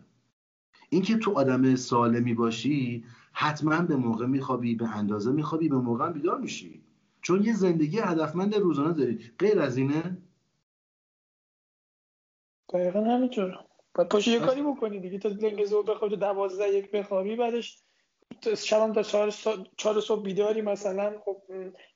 اینکه تو آدم سالمی باشی حتما به موقع میخوابی به اندازه میخوابی به موقع بیدار میشی. چون یه زندگی هدفمند روزانه داری. غیر از اینه؟ دقیقا همینطور. باید پاشو یه کاری بکنی دیگه. تا لنگ زور بخوابی تا دوازده یک بخوابی بعدش شبم تا چهار, چهار صبح بیداری مثلا. خب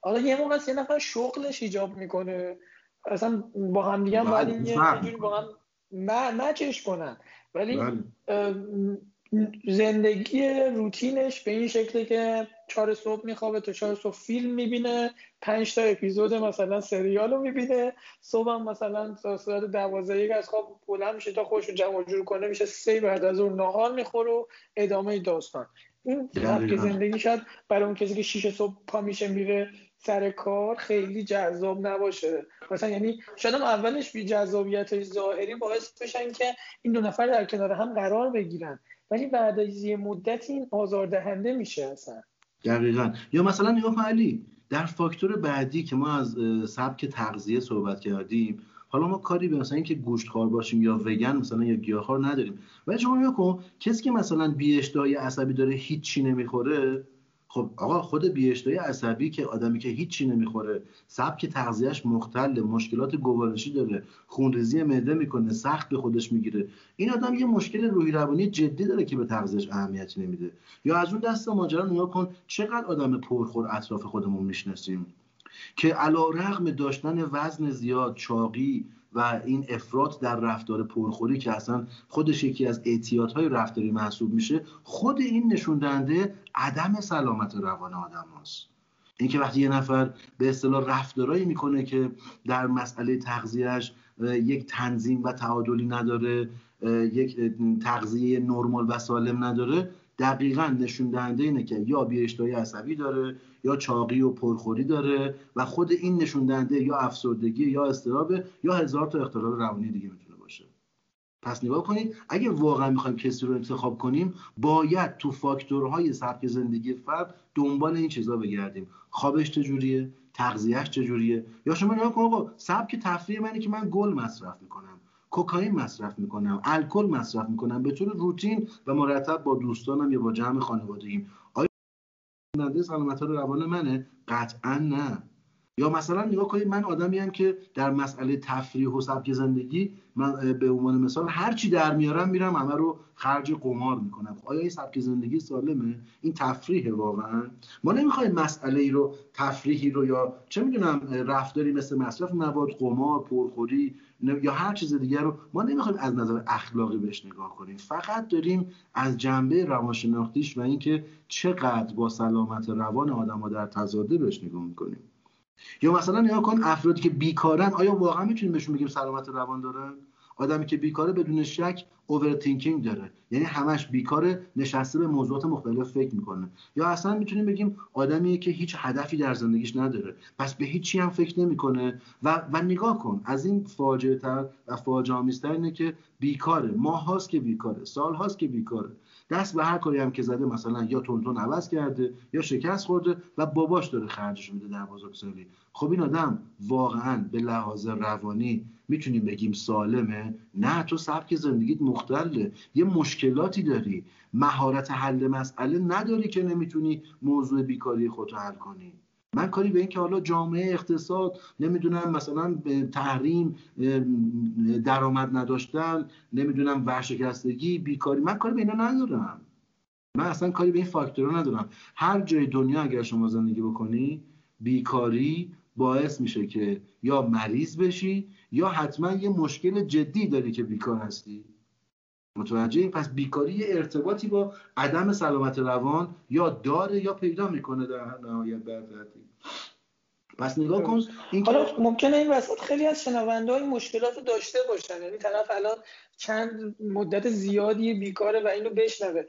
حالا یه موقع یه نفر شغلش ایجاب می‌کنه. اصلا با هم دیگه باید یه با هم مچش کنن. ولی بله. زندگی روتینش به این شکلی که چهار صبح میخوابه تا چهار صبح فیلم می‌بینه پنج تا اپیزود مثلا سریال رو می‌بینه صبح هم مثلا تا ساعت دوازده یک از خواب بلند میشه تا خوش جمع جور کنه میشه سه بعد از اون نهار می‌خوره و ادامه داستان. این سبک زندگی شاید برای اون کسی که شیش صبح پا میشه میره سر کار خیلی جذاب نباشه. مثلا یعنی شاید هم اولش بی جذابیت ظاهری باعث بشن که این دو نفر در کنار هم قرار بگیرن. ولی بعد از یه مدت این آزاردهنده میشه اصلا. دقیقا. یا مثلا نگاه علی در فاکتور بعدی که ما از سبک تغذیه صحبت کردیم حالا ما کاری به مثلا اینکه گوشتخوار باشیم یا وگن مثلا یا گیاهخوار نداریم. ولی شما کن کسی که مثلا بی عصبی داره هیچی نمی‌خوره خب آقا خود بیاشتهای عصبی که آدمی که هیچی نمی‌خوره سبک تغذیهش مختل مشکلات گوارشی داره خونریزی معده می‌کنه سخت به خودش می‌گیره. این آدم یه مشکل روحی روانی جدی داره که به تغذیهش اهمیتی نمیده. یا از اون دست ماجرا نگاه کن چقدر آدم پرخور اطراف خودمون می‌شناسیم که علا رغم داشتن وزن زیاد چاقی و این افراد در رفتار پرخوری که اصلا خودش یکی از اعتیادهای رفتاری محسوب میشه خود این نشون دهنده عدم سلامت روان آدم هست. اینکه وقتی یه نفر به اصطلاح رفتارایی می‌کنه که در مسئله تغذیهش یک تنظیم و تعادلی نداره یک تغذیه نرمال و سالم نداره دقیقا نشون دهنده اینه که یا بیاشتهای عصبی داره یا چاقی و پرخوری داره و خود این نشون دهنده یا افسردگی یا استراب یا هزار تا اختلال روانی دیگه می‌تونه باشه. پس نگاه کنید اگه واقعا می‌خوایم کسی رو انتخاب کنیم باید تو فاکتورهای سبک زندگی فرد دنبال این چیزا بگردیم. خوابش چجوریه؟ تغذیهش چجوریه؟ یا شما نگاه کن آقا سبک تفریح منی که من گل مصرف می‌کنم. کوکائین مصرف می‌کنم الکل مصرف می‌کنم. به طور روتین و مرتب با دوستانم یا با جمع خانوادگیم آیا سلامت روان منه؟ قطعا نه. یا مثلا نگاه کنید من آدمی هم که در مسئله تفریح و سبک زندگی من به عنوان مثال هر چی در میارم میرم همه رو خرج قمار می‌کنم. آیا این سبک زندگی سالمه؟ این تفریحه واقعا؟ ما نمی‌خوایم مسئله ای رو تفریحی رو یا چه می‌دونم رفتاری مثل مصرف مواد قمار پرخوری یا هر چیز دیگر رو ما نمی‌خوایم از نظر اخلاقی بهش نگاه کنیم. فقط داریم از جنبه روانشناختیش و اینکه چقدر با سلامت روان آدم ها در تضاده بهش نگاه می‌کنیم. یا مثلا نگاه کن افرادی که بیکارن آیا واقعا می‌تونیم بهشون بگیم سلامت روان دارن آدمی که بیکاره بدون شک اوورتینکینگ داره. یعنی همش بیکاره نشسته به موضوعات مختلف فکر می‌کنه. یا اصلا می‌تونیم بگیم آدمیه که هیچ هدفی در زندگیش نداره. پس به هیچی هم فکر نمی‌کنه. و و نگاه کن از این فاجعه تر و فاجعه اینه که بیکاره. ماه هاست که بیکاره. سال هاست که بیکاره. دست به هر کاری هم که زده مثلا یا تونتون عوض کرده یا شکست خورده و باباش داره خرجش میده در بزرگسالی خب این آدم واقعا به لحاظ روانی می‌تونیم بگیم سالمه؟ نه تو سبک زندگیت مختله یه مشکلاتی داری. مهارت حل مسئله نداری که نمی‌تونی موضوع بیکاری خودتو حل کنی. من کاری به این که حالا جامعه اقتصاد نمی‌دونم مثلا تحریم درآمد نداشتن نمی‌دونم ورشکستگی بیکاری من کاری به اینا ندارم. من اصلا کاری به این فاکتورها ندارم. هر جای دنیا اگر شما زندگی بکنی بیکاری باعث میشه که یا مریض بشی یا حتما یه مشکل جدی داری که بیکار هستی. متوجه پس بیکاری ارتباطی با عدم سلامت روان یا داره یا پیدا می‌کنه در نهایت برفتی پس نگاه کن این حالا ممکنه این وسط خیلی از شنونده های مشکلات داشته باشن. یعنی طرف الان چند مدت زیادی بیکاره و اینو بشنوه.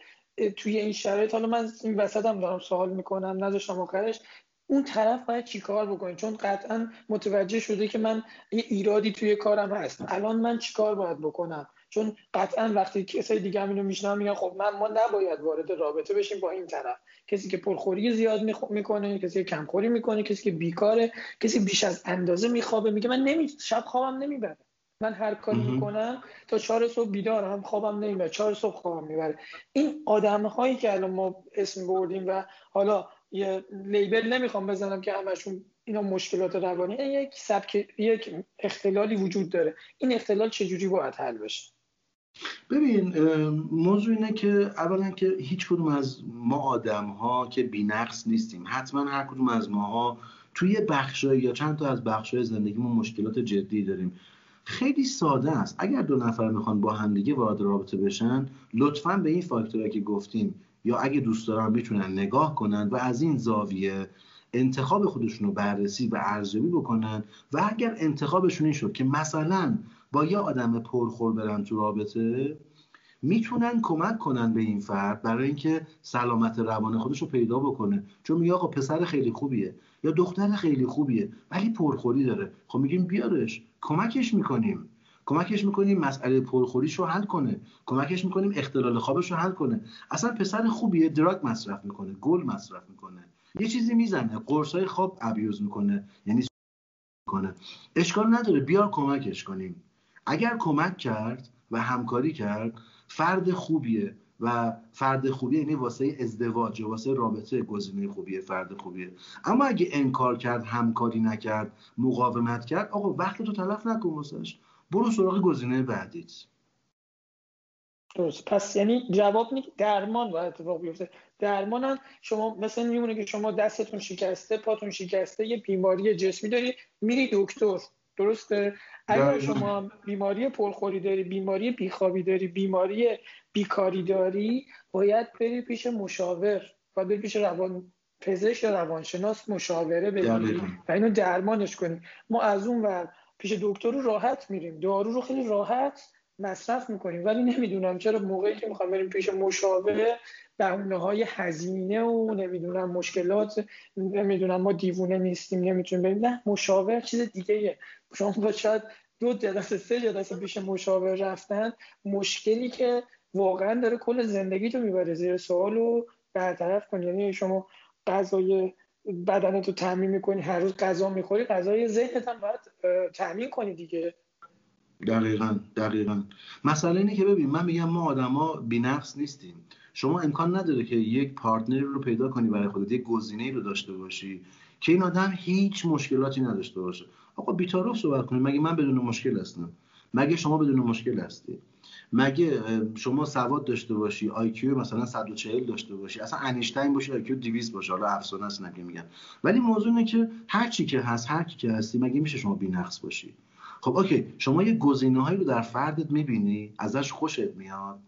توی این شرایط حالا من این وسط هم دارم سوال می‌کنم نذاشتم آخرش اون طرف باید چیکار بکنه؟ چون قطعا متوجه شده که من یه ایرادی توی کارم هست. الان من چیکار باید بکنم؟ چون قطعا وقتی کسای دیگه هم اینو میشنن میگن خب من ما نباید وارد رابطه بشیم با این طرف. کسی که پرخوری زیاد می‌کنه کسی که کمخوری می‌کنه کسی که بیکاره کسی بیش از اندازه میخوابه. میگه من نمی شب خوابم نمی‌بره. من هر کاری می‌کنم تا چهار صبح بیدارم خوابم نمی‌بره. چهار صبح خوابم می‌بره. این آدم هایی که الان ما اسم بردیم و حالا یه لیبل نمی‌خوام بزنم که همشون اینا مشکلات روانی یک سبک یک اختلالی وجود داره. این اختلال چجوری باید حل بشه؟ ببین موضوع اینه که اولا که هیچ کدوم از ما آدم ها که بینقص نیستیم حتما هر کدوم از ماها توی بخشای یا چند تا از بخشای زندگیمون مشکلات جدی داریم. خیلی ساده است. اگر دو نفر می‌خوان با همدیگه وارد رابطه بشن لطفا به این فاکتورها که گفتیم یا اگه دوست دارن می‌تونن نگاه کنن و از این زاویه انتخاب خودشون رو بررسی و ارزیابی بکنن و اگر انتخابشون این شد که مثلا با یه آدم پرخور برن تو رابطه می‌تونن کمک کنن به این فرد برای اینکه سلامت روان خودش رو پیدا بکنه. چون میگه آقا پسر خیلی خوبیه یا دختر خیلی خوبیه ولی پرخوری داره. خب میگیم بیارش. کمکش می‌کنیم. کمکش می‌کنیم مسئله پرخوریش رو حل کنه. کمکش می‌کنیم اختلال خوابش رو حل کنه. اصلا پسر خوبیه دراگ مصرف می‌کنه گل مصرف می‌کنه. یه چیزی می‌زنه قرصای خواب ابیوز می‌کنه یعنی کنه اشکال نداره بیار کمکش کنیم. اگر کمک کرد و همکاری کرد فرد خوبیه و فرد خوبیه یعنی واسه ازدواج واسه رابطه گزینه خوبیه فرد خوبیه. اما اگه انکار کرد همکاری نکرد مقاومت کرد آقا وقت تو تلف نکن واسش. برو سراغ گزینه بعدیت. درست. پس یعنی جواب اینه درمان باید اتفاق بیفته. درمان شما مثلا میمونه که شما دستتون شکسته پاتون شکسته یه بیماری جسمی داری میری دکتر. درسته؟ اگر شما بیماری پرخوری داری بیماری بیخوابی داری بیماری بیکاری داری باید بری پیش مشاور باید بری پیش روان پزشک یا روانشناس مشاوره بگیری و اینو درمانش کنی. ما از اون ور پیش دکتر رو راحت میریم. دارو رو خیلی راحت مصرف می‌کنیم. ولی نمی‌دونم چرا موقعی که می‌خوام بریم پیش مشاوره بهونه های هزینه و نمی‌دونم مشکلات نمی‌دونم ما دیوونه نیستیم نمی‌تونیم بریم. نه مشاور چیز دیگه شما شاید دو جلسه سه جلسه پیش مشاور رفتن مشکلی که واقعا داره کل زندگی تو می‌بره زیر سوال و برطرف کنی. یعنی شما غذای بدنت رو تامین می‌کنی هر روز غذا می‌خوری غذای ذهنت هم باید تامین کنی دیگه. دقیقا دقیقا. مسئله اینه که ببین من میگم ما آدما بینقص نیستیم. شما امکان نداره که یک partner رو پیدا کنی برای خودت یک گزینه رو داشته باشی که این آدم هیچ مشکلاتی نداشته باشه. آقا بی‌تعارف صحبت کنیم. مگه من بدون مشکل هستم؟ مگه شما بدون مشکل هستی؟ مگه شما سواد داشته باشی IQ مثلا 140 داشته باشی اصلا انیشتین باشه IQ 200 باشه حالا افسانه است دیگه میگن. ولی موضوع اینه که هر چی که هست هر کی که هستی مگه میشه شما بی‌نقص باشی؟ خب OK. شما یه گزینه‌هایی رو در فردت می‌بینی ازش خوشت میاد.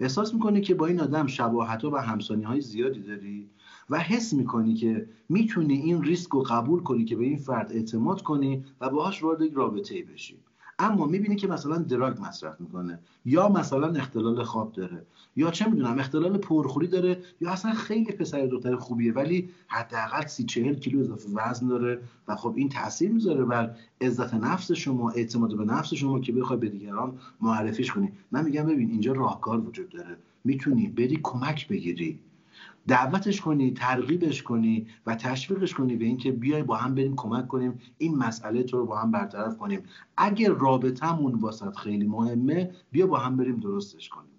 احساس می‌کنی که با این آدم شباهت و همسانی های زیادی داری؟ و حس می‌کنی که می‌تونی این ریسک رو قبول کنی که به این فرد اعتماد کنی و باهاش وارد رابطه ای بشی. اما می‌بینی که مثلا دراگ مصرف می‌کنه یا مثلا اختلال خواب داره یا چه می‌دونم اختلال پرخوری داره یا اصلا خیلی پسر دختر خوبیه ولی حداقل سی چهل کیلو اضافه وزن داره و خب این تاثیر می‌ذاره بر عزت نفس شما اعتماد به نفس شما که بخوای به دیگران معرفیش کنی. من میگم ببین اینجا راهکار وجود داره. می‌تونی بری کمک بگیری. دعوتش کنی ترغیبش کنی و تشویقش کنی به اینکه بیای با هم بریم کمک کنیم این مسئله تو رو با هم برطرف کنیم. اگر رابطهمون واسط خیلی مهمه بیا با هم بریم درستش کنیم.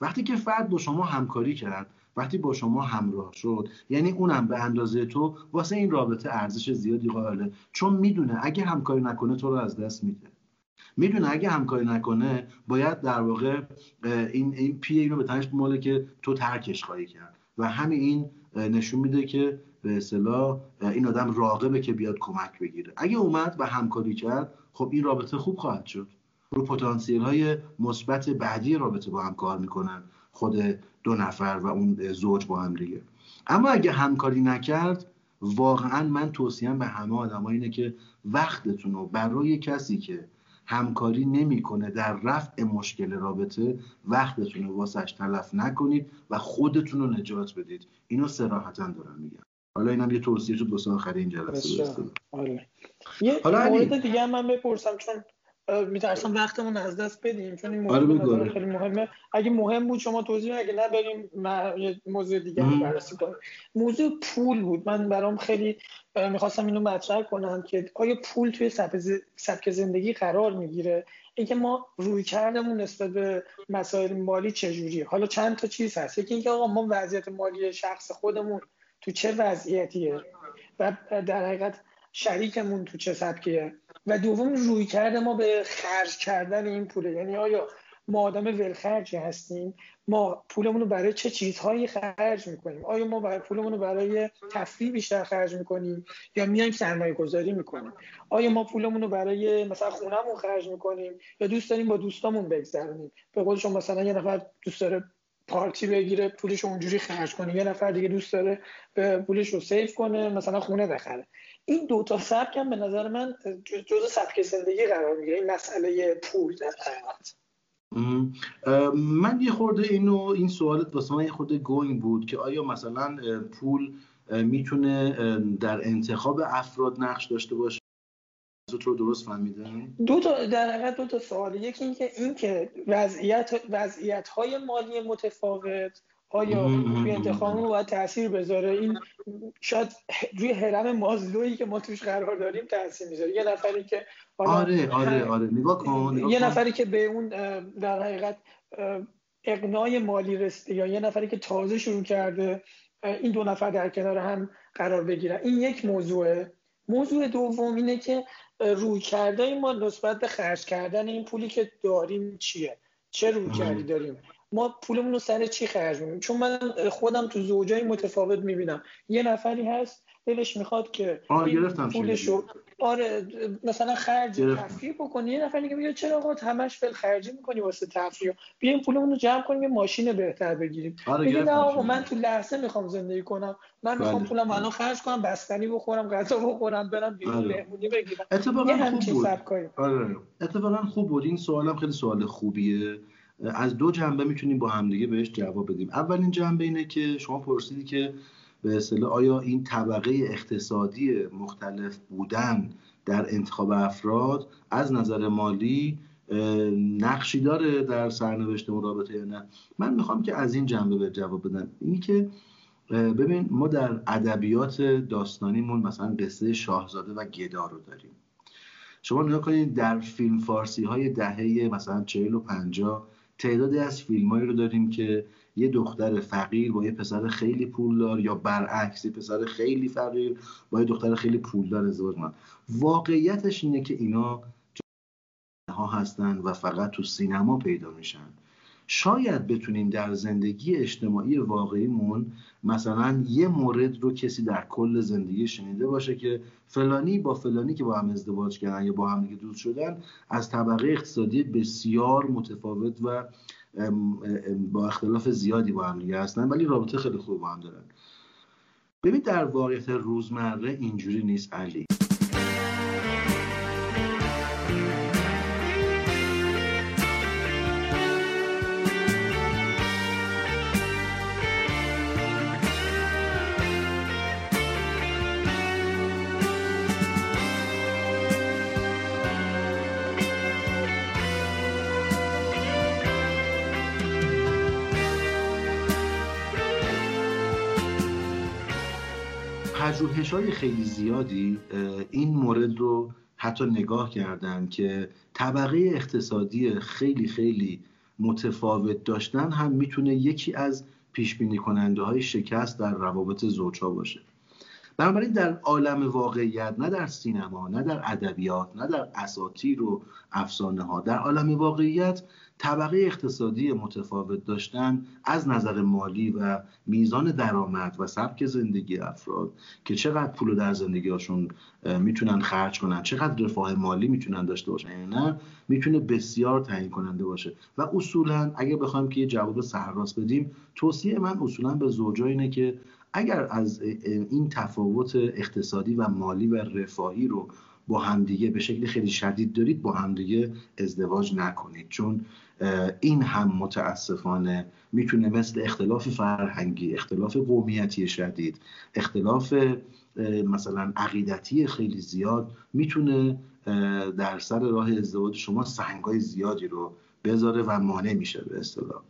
وقتی که فرد با شما همکاری کرد وقتی با شما همراه شد یعنی اونم به اندازه تو واسه این رابطه ارزش زیادی قائله. چون می‌دونه اگه همکاری نکنه تو رو از دست میده. می‌دونه اگه همکاری نکنه باید در واقع این این پی اینو به تنش ماله که تو ترکش خواهی کرد. و همین این نشون میده که به اصطلاح این آدم راقبه که بیاد کمک بگیره. اگه اومد و همکاری کرد خب این رابطه خوب خواهد شد. رو پتانسیل های مثبت بعدی رابطه با هم کار می‌کنن خود دو نفر و اون زوج با هم دیگه. اما اگه همکاری نکرد واقعا من توصیم به همه آدم اینه که وقتتون رو برای کسی که همکاری نمی‌کنه. در رفع مشکل رابطه وقتتون رو واسش تلف نکنید و خودتون رو نجات بدید. اینو سراحتا دارم میگم. حالا اینم یه توصیه شد واسه آخر این جلسه آره. یه حالا مورد دیگه من بپرسم چون میترسم وقتمون از دست بدیم چون این موضوع آره. خیلی مهمه. اگه مهم بود شما توضیح اگه نه بریم موضوع دیگه بررسی کنیم. موضوع پول بود. من برام خیلی می‌خواستم اینو مطرح کنم که آیا پول توی سبک زندگی قرار می‌گیره؟ اینکه ما روی کردمون نسبت به مسائل مالی چجوریه؟ حالا چند تا چیز هست. یکی اینکه آقا ما وضعیت مالی شخص خودمون تو چه وضعیتیه؟ و در حقیقت شریکمون تو چه سبکیه؟ و دوم روی کرده ما به خرج کردن این پوله. یعنی آیا ما آدم ولخرجی هستیم؟ ما پولمون رو برای چه چیزهایی خرج می‌کنیم؟ آیا ما برای پولمون رو برای تفریح بیشتر خرج می‌کنیم؟ یا میایم سرمایه گذاری می‌کنیم؟ آیا ما پولمون رو برای مثلا خونهمون خرج می‌کنیم؟ یا دوست داریم با دوستامون بگذرونیم؟ به قول شما مثلا یه نفر دوست داره پارتی بگیره پولش اونجوری خرج کنه. یه نفر دیگه دوست داره پولش رو سیف کنه مثلا خونه بخره. این دو تا سبک هم به نظر من جزء سبک زندگی قرار می‌گیره. این مسئله پول در حقیقت. من یه خورده اینو این سوالت واسه من یه خورده گوینگ بود که آیا مثلا پول می‌تونه در انتخاب افراد نقش داشته باشه؟ رو درست فهمیدم؟ دو تا در حقیقت دو تا سوال. یکی اینکه اینکه وضعیت وضعیت های مالی متفاوت آیا توی انتخاب رو باید تاثیر بذاره؟ این شاید روی حرم مازلویی که ما توش قرار داریم تاثیر می‌ذاره. یه نفری که آره آره آره. نگاه کن یه نفری که به اون در حقیقت اقنای مالی رسیده یا یه نفری که تازه شروع کرده این دو نفر در کنار هم قرار بگیرن. این یک موضوعه. موضوع دوم اینه که روی کرده ما نسبت به خرج کردن این پولی که داریم چیه؟ چه روی کردی داریم؟ ما پولمون رو سر چی خرج می‌کنیم؟ چون من خودم تو زوجای متفاوت می‌بینم. یه نفری هست دلش می‌خواد که پولش رو آره مثلا خرج تفریح بکنی. یه نفر دیگه میگه چرا آقا همش فل خرجی می‌کنی واسه تفریح بیایم پولمون رو جمع کنیم یه ماشین بهتر بگیریم. آره میگه نه آقا من تو لحظه می‌خوام زندگی کنم. من می‌خوام بله. پولم الان خرج کنم بستنی بخورم غذا بخورم برم بیرون آره. مهمونی بگیرم. اتفاقا خوب بود. آره. اتفاقا خوب بود. این سوالم خیلی سوال خوبیه. از دو جنبه می‌تونیم با همدیگه بهش جواب بدیم. اولین جنبه اینه که شما پرسیدی که به اصطلاح آیا این طبقه اقتصادی مختلف بودن در انتخاب افراد از نظر مالی نقشی داره در سرنوشت رابطه یا نه؟ من می‌خوام که از این جنبه به جواب بدم. اینی که ببین ما در ادبیات داستانیمون مثلا قصه شاهزاده و گدا رو داریم. شما نگاه کنید در فیلم فارسی های دهه مثلا چهل و پنجاه تعدادی از فیلمایی رو داریم که یه دختر فقیر با یه پسر خیلی پولدار یا برعکس یه پسر خیلی فقیر با یه دختر خیلی پولدار ازدواج کنن واقعیتش اینه که اینا ها هستن و فقط تو سینما پیدا میشن. شاید بتونیم در زندگی اجتماعی واقعیمون مثلا یه مورد رو کسی در کل زندگی شنیده باشه که فلانی با فلانی که با هم ازدواج کردن یا با هم دیگه دوست شدن از طبقه اقتصادی بسیار متفاوت و با اختلاف زیادی با هم دیگه هستن ولی رابطه خیلی خوب با هم دارن. ببین در واقعیت روزمره اینجوری نیست علی. های خیلی زیادی این مورد رو حتی نگاه کردن که طبقه اقتصادی خیلی خیلی متفاوت داشتن هم می‌تونه یکی از پیش بینی کننده های شکست در روابط زوجها باشه. بنابراین در عالم واقعیت نه در سینما نه در ادبیات نه در اساطیر و افسانه ها در عالم واقعیت طبقه اقتصادی متفاوت داشتن از نظر مالی و میزان درآمد و سبک زندگی افراد که چقدر پول در زندگیشون می‌تونن خرج کنن چقدر رفاه مالی می‌تونن داشته باشن یعنی نه می‌تونه بسیار تعیین کننده باشه. و اصولا اگر بخوایم که یه جواب سرراست بدیم توصیه من اصولا به زوجا اینه که اگر از این تفاوت اقتصادی و مالی و رفاهی رو با همدیگه به شکل خیلی شدید دارید با همدیگه ازدواج نکنید. چون این هم متاسفانه می‌تونه مثل اختلاف فرهنگی اختلاف قومیتی شدید اختلاف مثلا عقیدتی خیلی زیاد می‌تونه در سر راه ازدواج شما سنگای زیادی رو بذاره و مانع میشه به اصطلاح.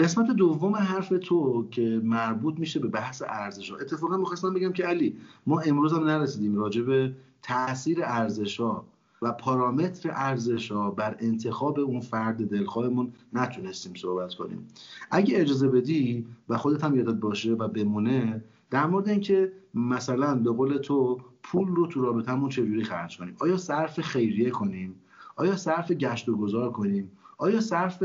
قسمت دوم حرف تو که مربوط میشه به بحث ارزش. ها اتفاقا می‌خواستم بگم که علی ما امروز هم نرسیدیم راجع به تاثیر ارزش ها و پارامتر ارزش ها بر انتخاب اون فرد دلخواهمون نتونستیم صحبت کنیم. اگه اجازه بدی و خودت هم یادت باشه و بمونه در مورد اینکه مثلا به قول تو پول رو تو رابطمون چجوری خرج کنیم؟ آیا صرف خیریه کنیم؟ آیا صرف گشت و گذار کنیم؟ آیا صرف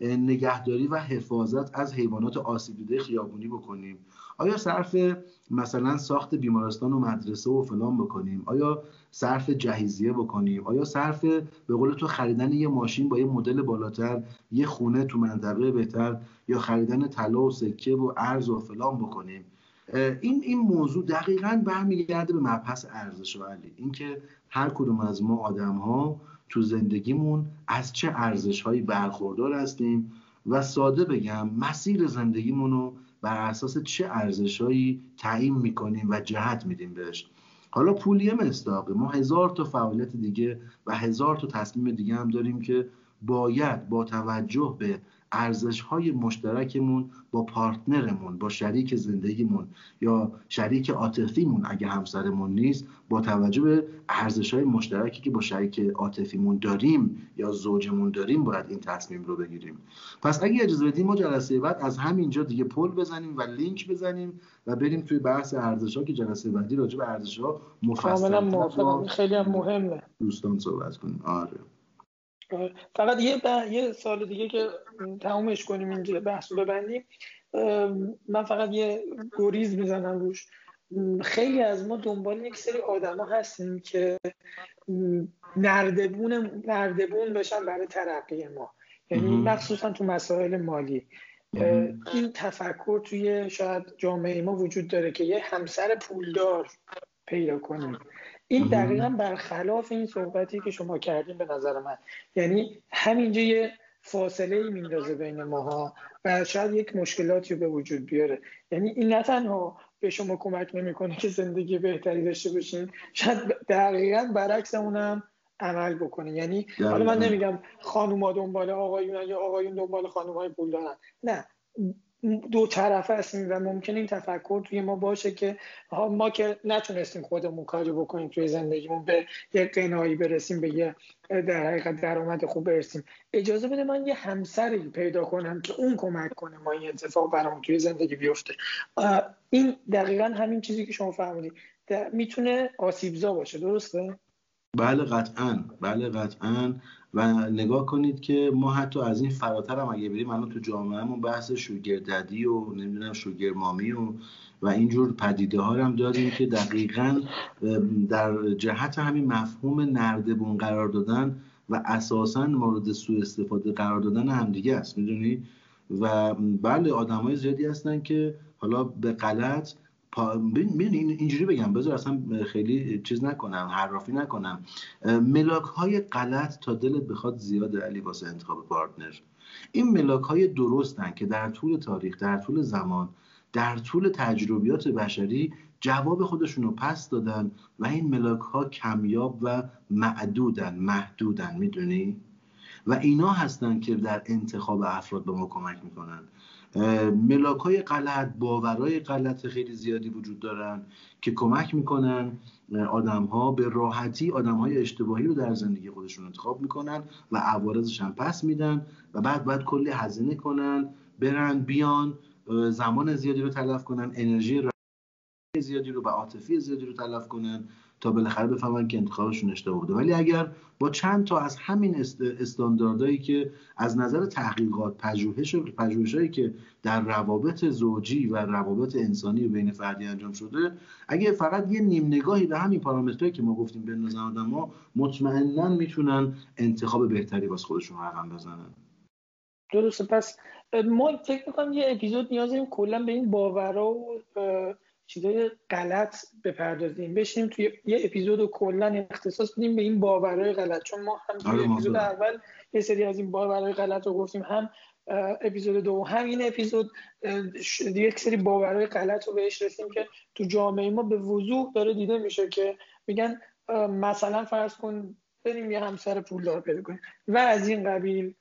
نگهداری و حفاظت از حیوانات آسیب دیده خیابونی بکنیم؟ آیا صرف مثلا ساخت بیمارستان و مدرسه و فلان بکنیم؟ آیا صرف جهیزیه بکنیم؟ آیا صرف به قول تو خریدن یه ماشین با یه مدل بالاتر یه خونه تو منطقه بهتر یا خریدن طلا و سکه و ارز و فلان بکنیم؟ این این موضوع دقیقا برمیگرده به مبحث ارزش و علی. اینکه هر کدوم از ما آدم ها تو زندگیمون از چه ارزش هایی برخوردار هستیم و ساده بگم مسیر زندگیمون رو بر اساس چه ارزشهایی تعیین می‌کنیم و جهت میدیم بهش. حالا پول یه مصداقه ما هزار تا فعالیت دیگه و هزار تا تصمیم دیگه هم داریم که باید با توجه به ارزش های مشترکمون با partner مون با شریک زندگیمون یا شریک عاطفیمون اگه همسرمون نیست با توجه به ارزش های مشترکی که با شریک عاطفیمون داریم یا زوجمون داریم باید این تصمیم رو بگیریم. پس اگه اجازه بدیم ما جلسه بعد از همینجا دیگه پل بزنیم و لینک بزنیم و بریم توی بحث ارزش ها که جلسه بعدی راجع به ارزش ها مفصل خیلی هم مهمه. دوستان صحبت کنیم. آره. فقط یه یه سال دیگه که تمومش کنیم اینجا بحث رو ببندیم. من فقط یه گریز می‌زنم روش. خیلی از ما دنبال یک سری آدما هستیم که نردبون نردبون بشن برای ترقی ما. یعنی مخصوصا تو مسائل مالی. این تفکر توی شاید جامعه ما وجود داره که یه همسر پولدار پیدا کنیم. این دقیقا برخلاف این صحبتی که شما کردیم به نظر من. یعنی همینجا یه فاصله ای میندازه بین ماها و شاید یک مشکلاتی رو به وجود بیاره. یعنی این نه تنها به شما کمک نمی‌کنه که زندگی بهتری داشته باشین شاید دقیقا برعکس اونم عمل بکنه. یعنی حالا من نمیگم خانوما دنبال آقایون یا آقایون دنبال خانومای پول دارن نه. دو طرفه هستیم و ممکن این تفکر توی ما باشه که ما که نتونستیم خودمون کاری بکنیم توی زندگیمون به یه قنایی برسیم به یه در حقیقت درآمد خوب برسیم. اجازه بده من یه همسری پیدا کنم که اون کمک کنه ما این اتفاق برامون توی زندگی بیفته. این دقیقا همین چیزی که شما فهمیدید. می‌تونه آسیبزا باشه درسته؟ بله قطعا. بله قطعا. و نگاه کنید که ما حتی از این فراتر هم اگه بریم الان تو جامعهمون بحث شوگرددی و نمی‌دونم شوگرمامی و و اینجور پدیده ها هم داریم که دقیقا در جهت همین مفهوم نردبون قرار دادن و اساسا مورد سوء استفاده قرار دادن همدیگه است. می‌دونی؟ و بله آدم های زیادی هستن که حالا به غلط اینجوری بگم بذار اصلا خیلی چیز نکنم حرافی نکنم. ملاک های غلط تا دلت بخواد زیاد علی واسه انتخاب پارتنر. این ملاک های درستن که در طول تاریخ در طول زمان در طول تجربیات بشری جواب خودشون رو پس دادن و این ملاک ها کمیاب و معدودن محدودن می‌دونی؟ و اینا هستن که در انتخاب افراد به ما کمک می‌کنن. ملاک های غلط باورهای غلط خیلی زیادی وجود دارن که کمک می‌کنن آدم ها به راحتی آدم های اشتباهی رو در زندگی خودشون انتخاب می‌کنن و عوارضش هم پس میدن و بعد باید کلی هزینه کنن برن بیان زمان زیادی رو تلف کنن انرژی زیادی رو و عاطفی زیادی رو تلف کنن تا بالاخره بفهمن که انتخابشون اشتباه بوده. ولی اگر با چند تا از همین استانداردهایی که از نظر تحقیقات پژوهش پژوهشایی که در روابط زوجی و روابط انسانی و بین فردی انجام شده اگه فقط یه نیم نگاهی به همین پارامترهایی که ما گفتیم بندازن آدما مطمئنا می‌تونن انتخاب بهتری واسه خودشون رقم بزنن. درسته. پس ما فکر می‌کنم یه اپیزود نیاز داریم کلا به این باورا و چیزای غلط بپردازیم. بشیم توی یه اپیزود رو کلا اختصاص بدیم به این باورهای غلط. چون ما هم توی آره، اپیزود اول یه سری از این باورهای غلط رو گفتیم. هم اپیزود دو هم این اپیزود یک سری باورهای غلط رو بهش رسیم که تو جامعه ما به وضوح داره دیده میشه که میگن مثلا فرض کن بریم یه همسر پولدار پیدا کنیم. و از این قبیل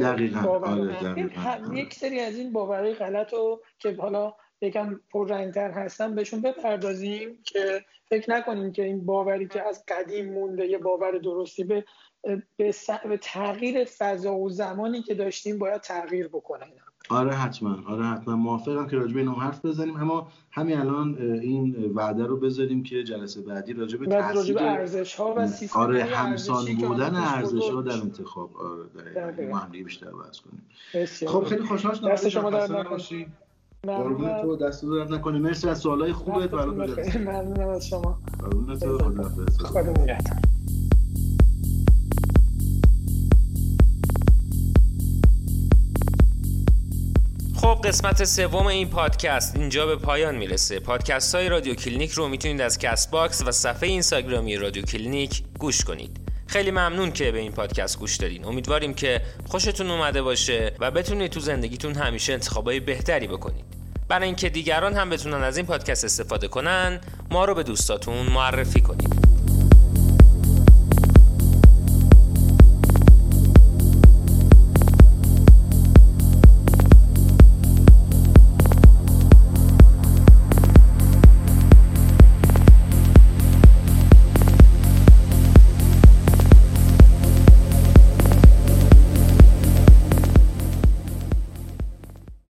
دقیقا. آره. یک سری از این باورهای غلط رو که حالا یکم پررنگتر هستن بهشون بپردازیم که فکر نکنیم که این باوری که از قدیم مونده یه باور درستی به به, تغییر فضا و زمانی که داشتیم باید تغییر بکنه آره حتما. آره حتما. موافقم که راجع به این حرف بزنیم. اما همین الان این وعده رو بذاریم که جلسه بعدی راجع به تاثیر ارزش ها و سیستم آره همسان بودن ارزش ها در انتخاب. آره ما هم بیشتر بحث کنیم. خب خیلی خوشحال شدم. دست شما در قربون تو دست درد نکنه. مرسی از سوالای خوبت. ممنونم از شما. قربون تو. خدا خدا نگهدار. خب قسمت سوم این پادکست اینجا به پایان می‌رسه. پادکست های رادیو کلینیک رو می‌تونید از Castbox و صفحه اینستاگرامی رادیو کلینیک گوش کنید. خیلی ممنون که به این پادکست گوش دادین. امیدواریم که خوشتون اومده باشه و بتونید تو زندگیتون همیشه انتخابای بهتری بکنید. برای اینکه دیگران هم بتونن از این پادکست استفاده کنن ما رو به دوستاتون معرفی کنید.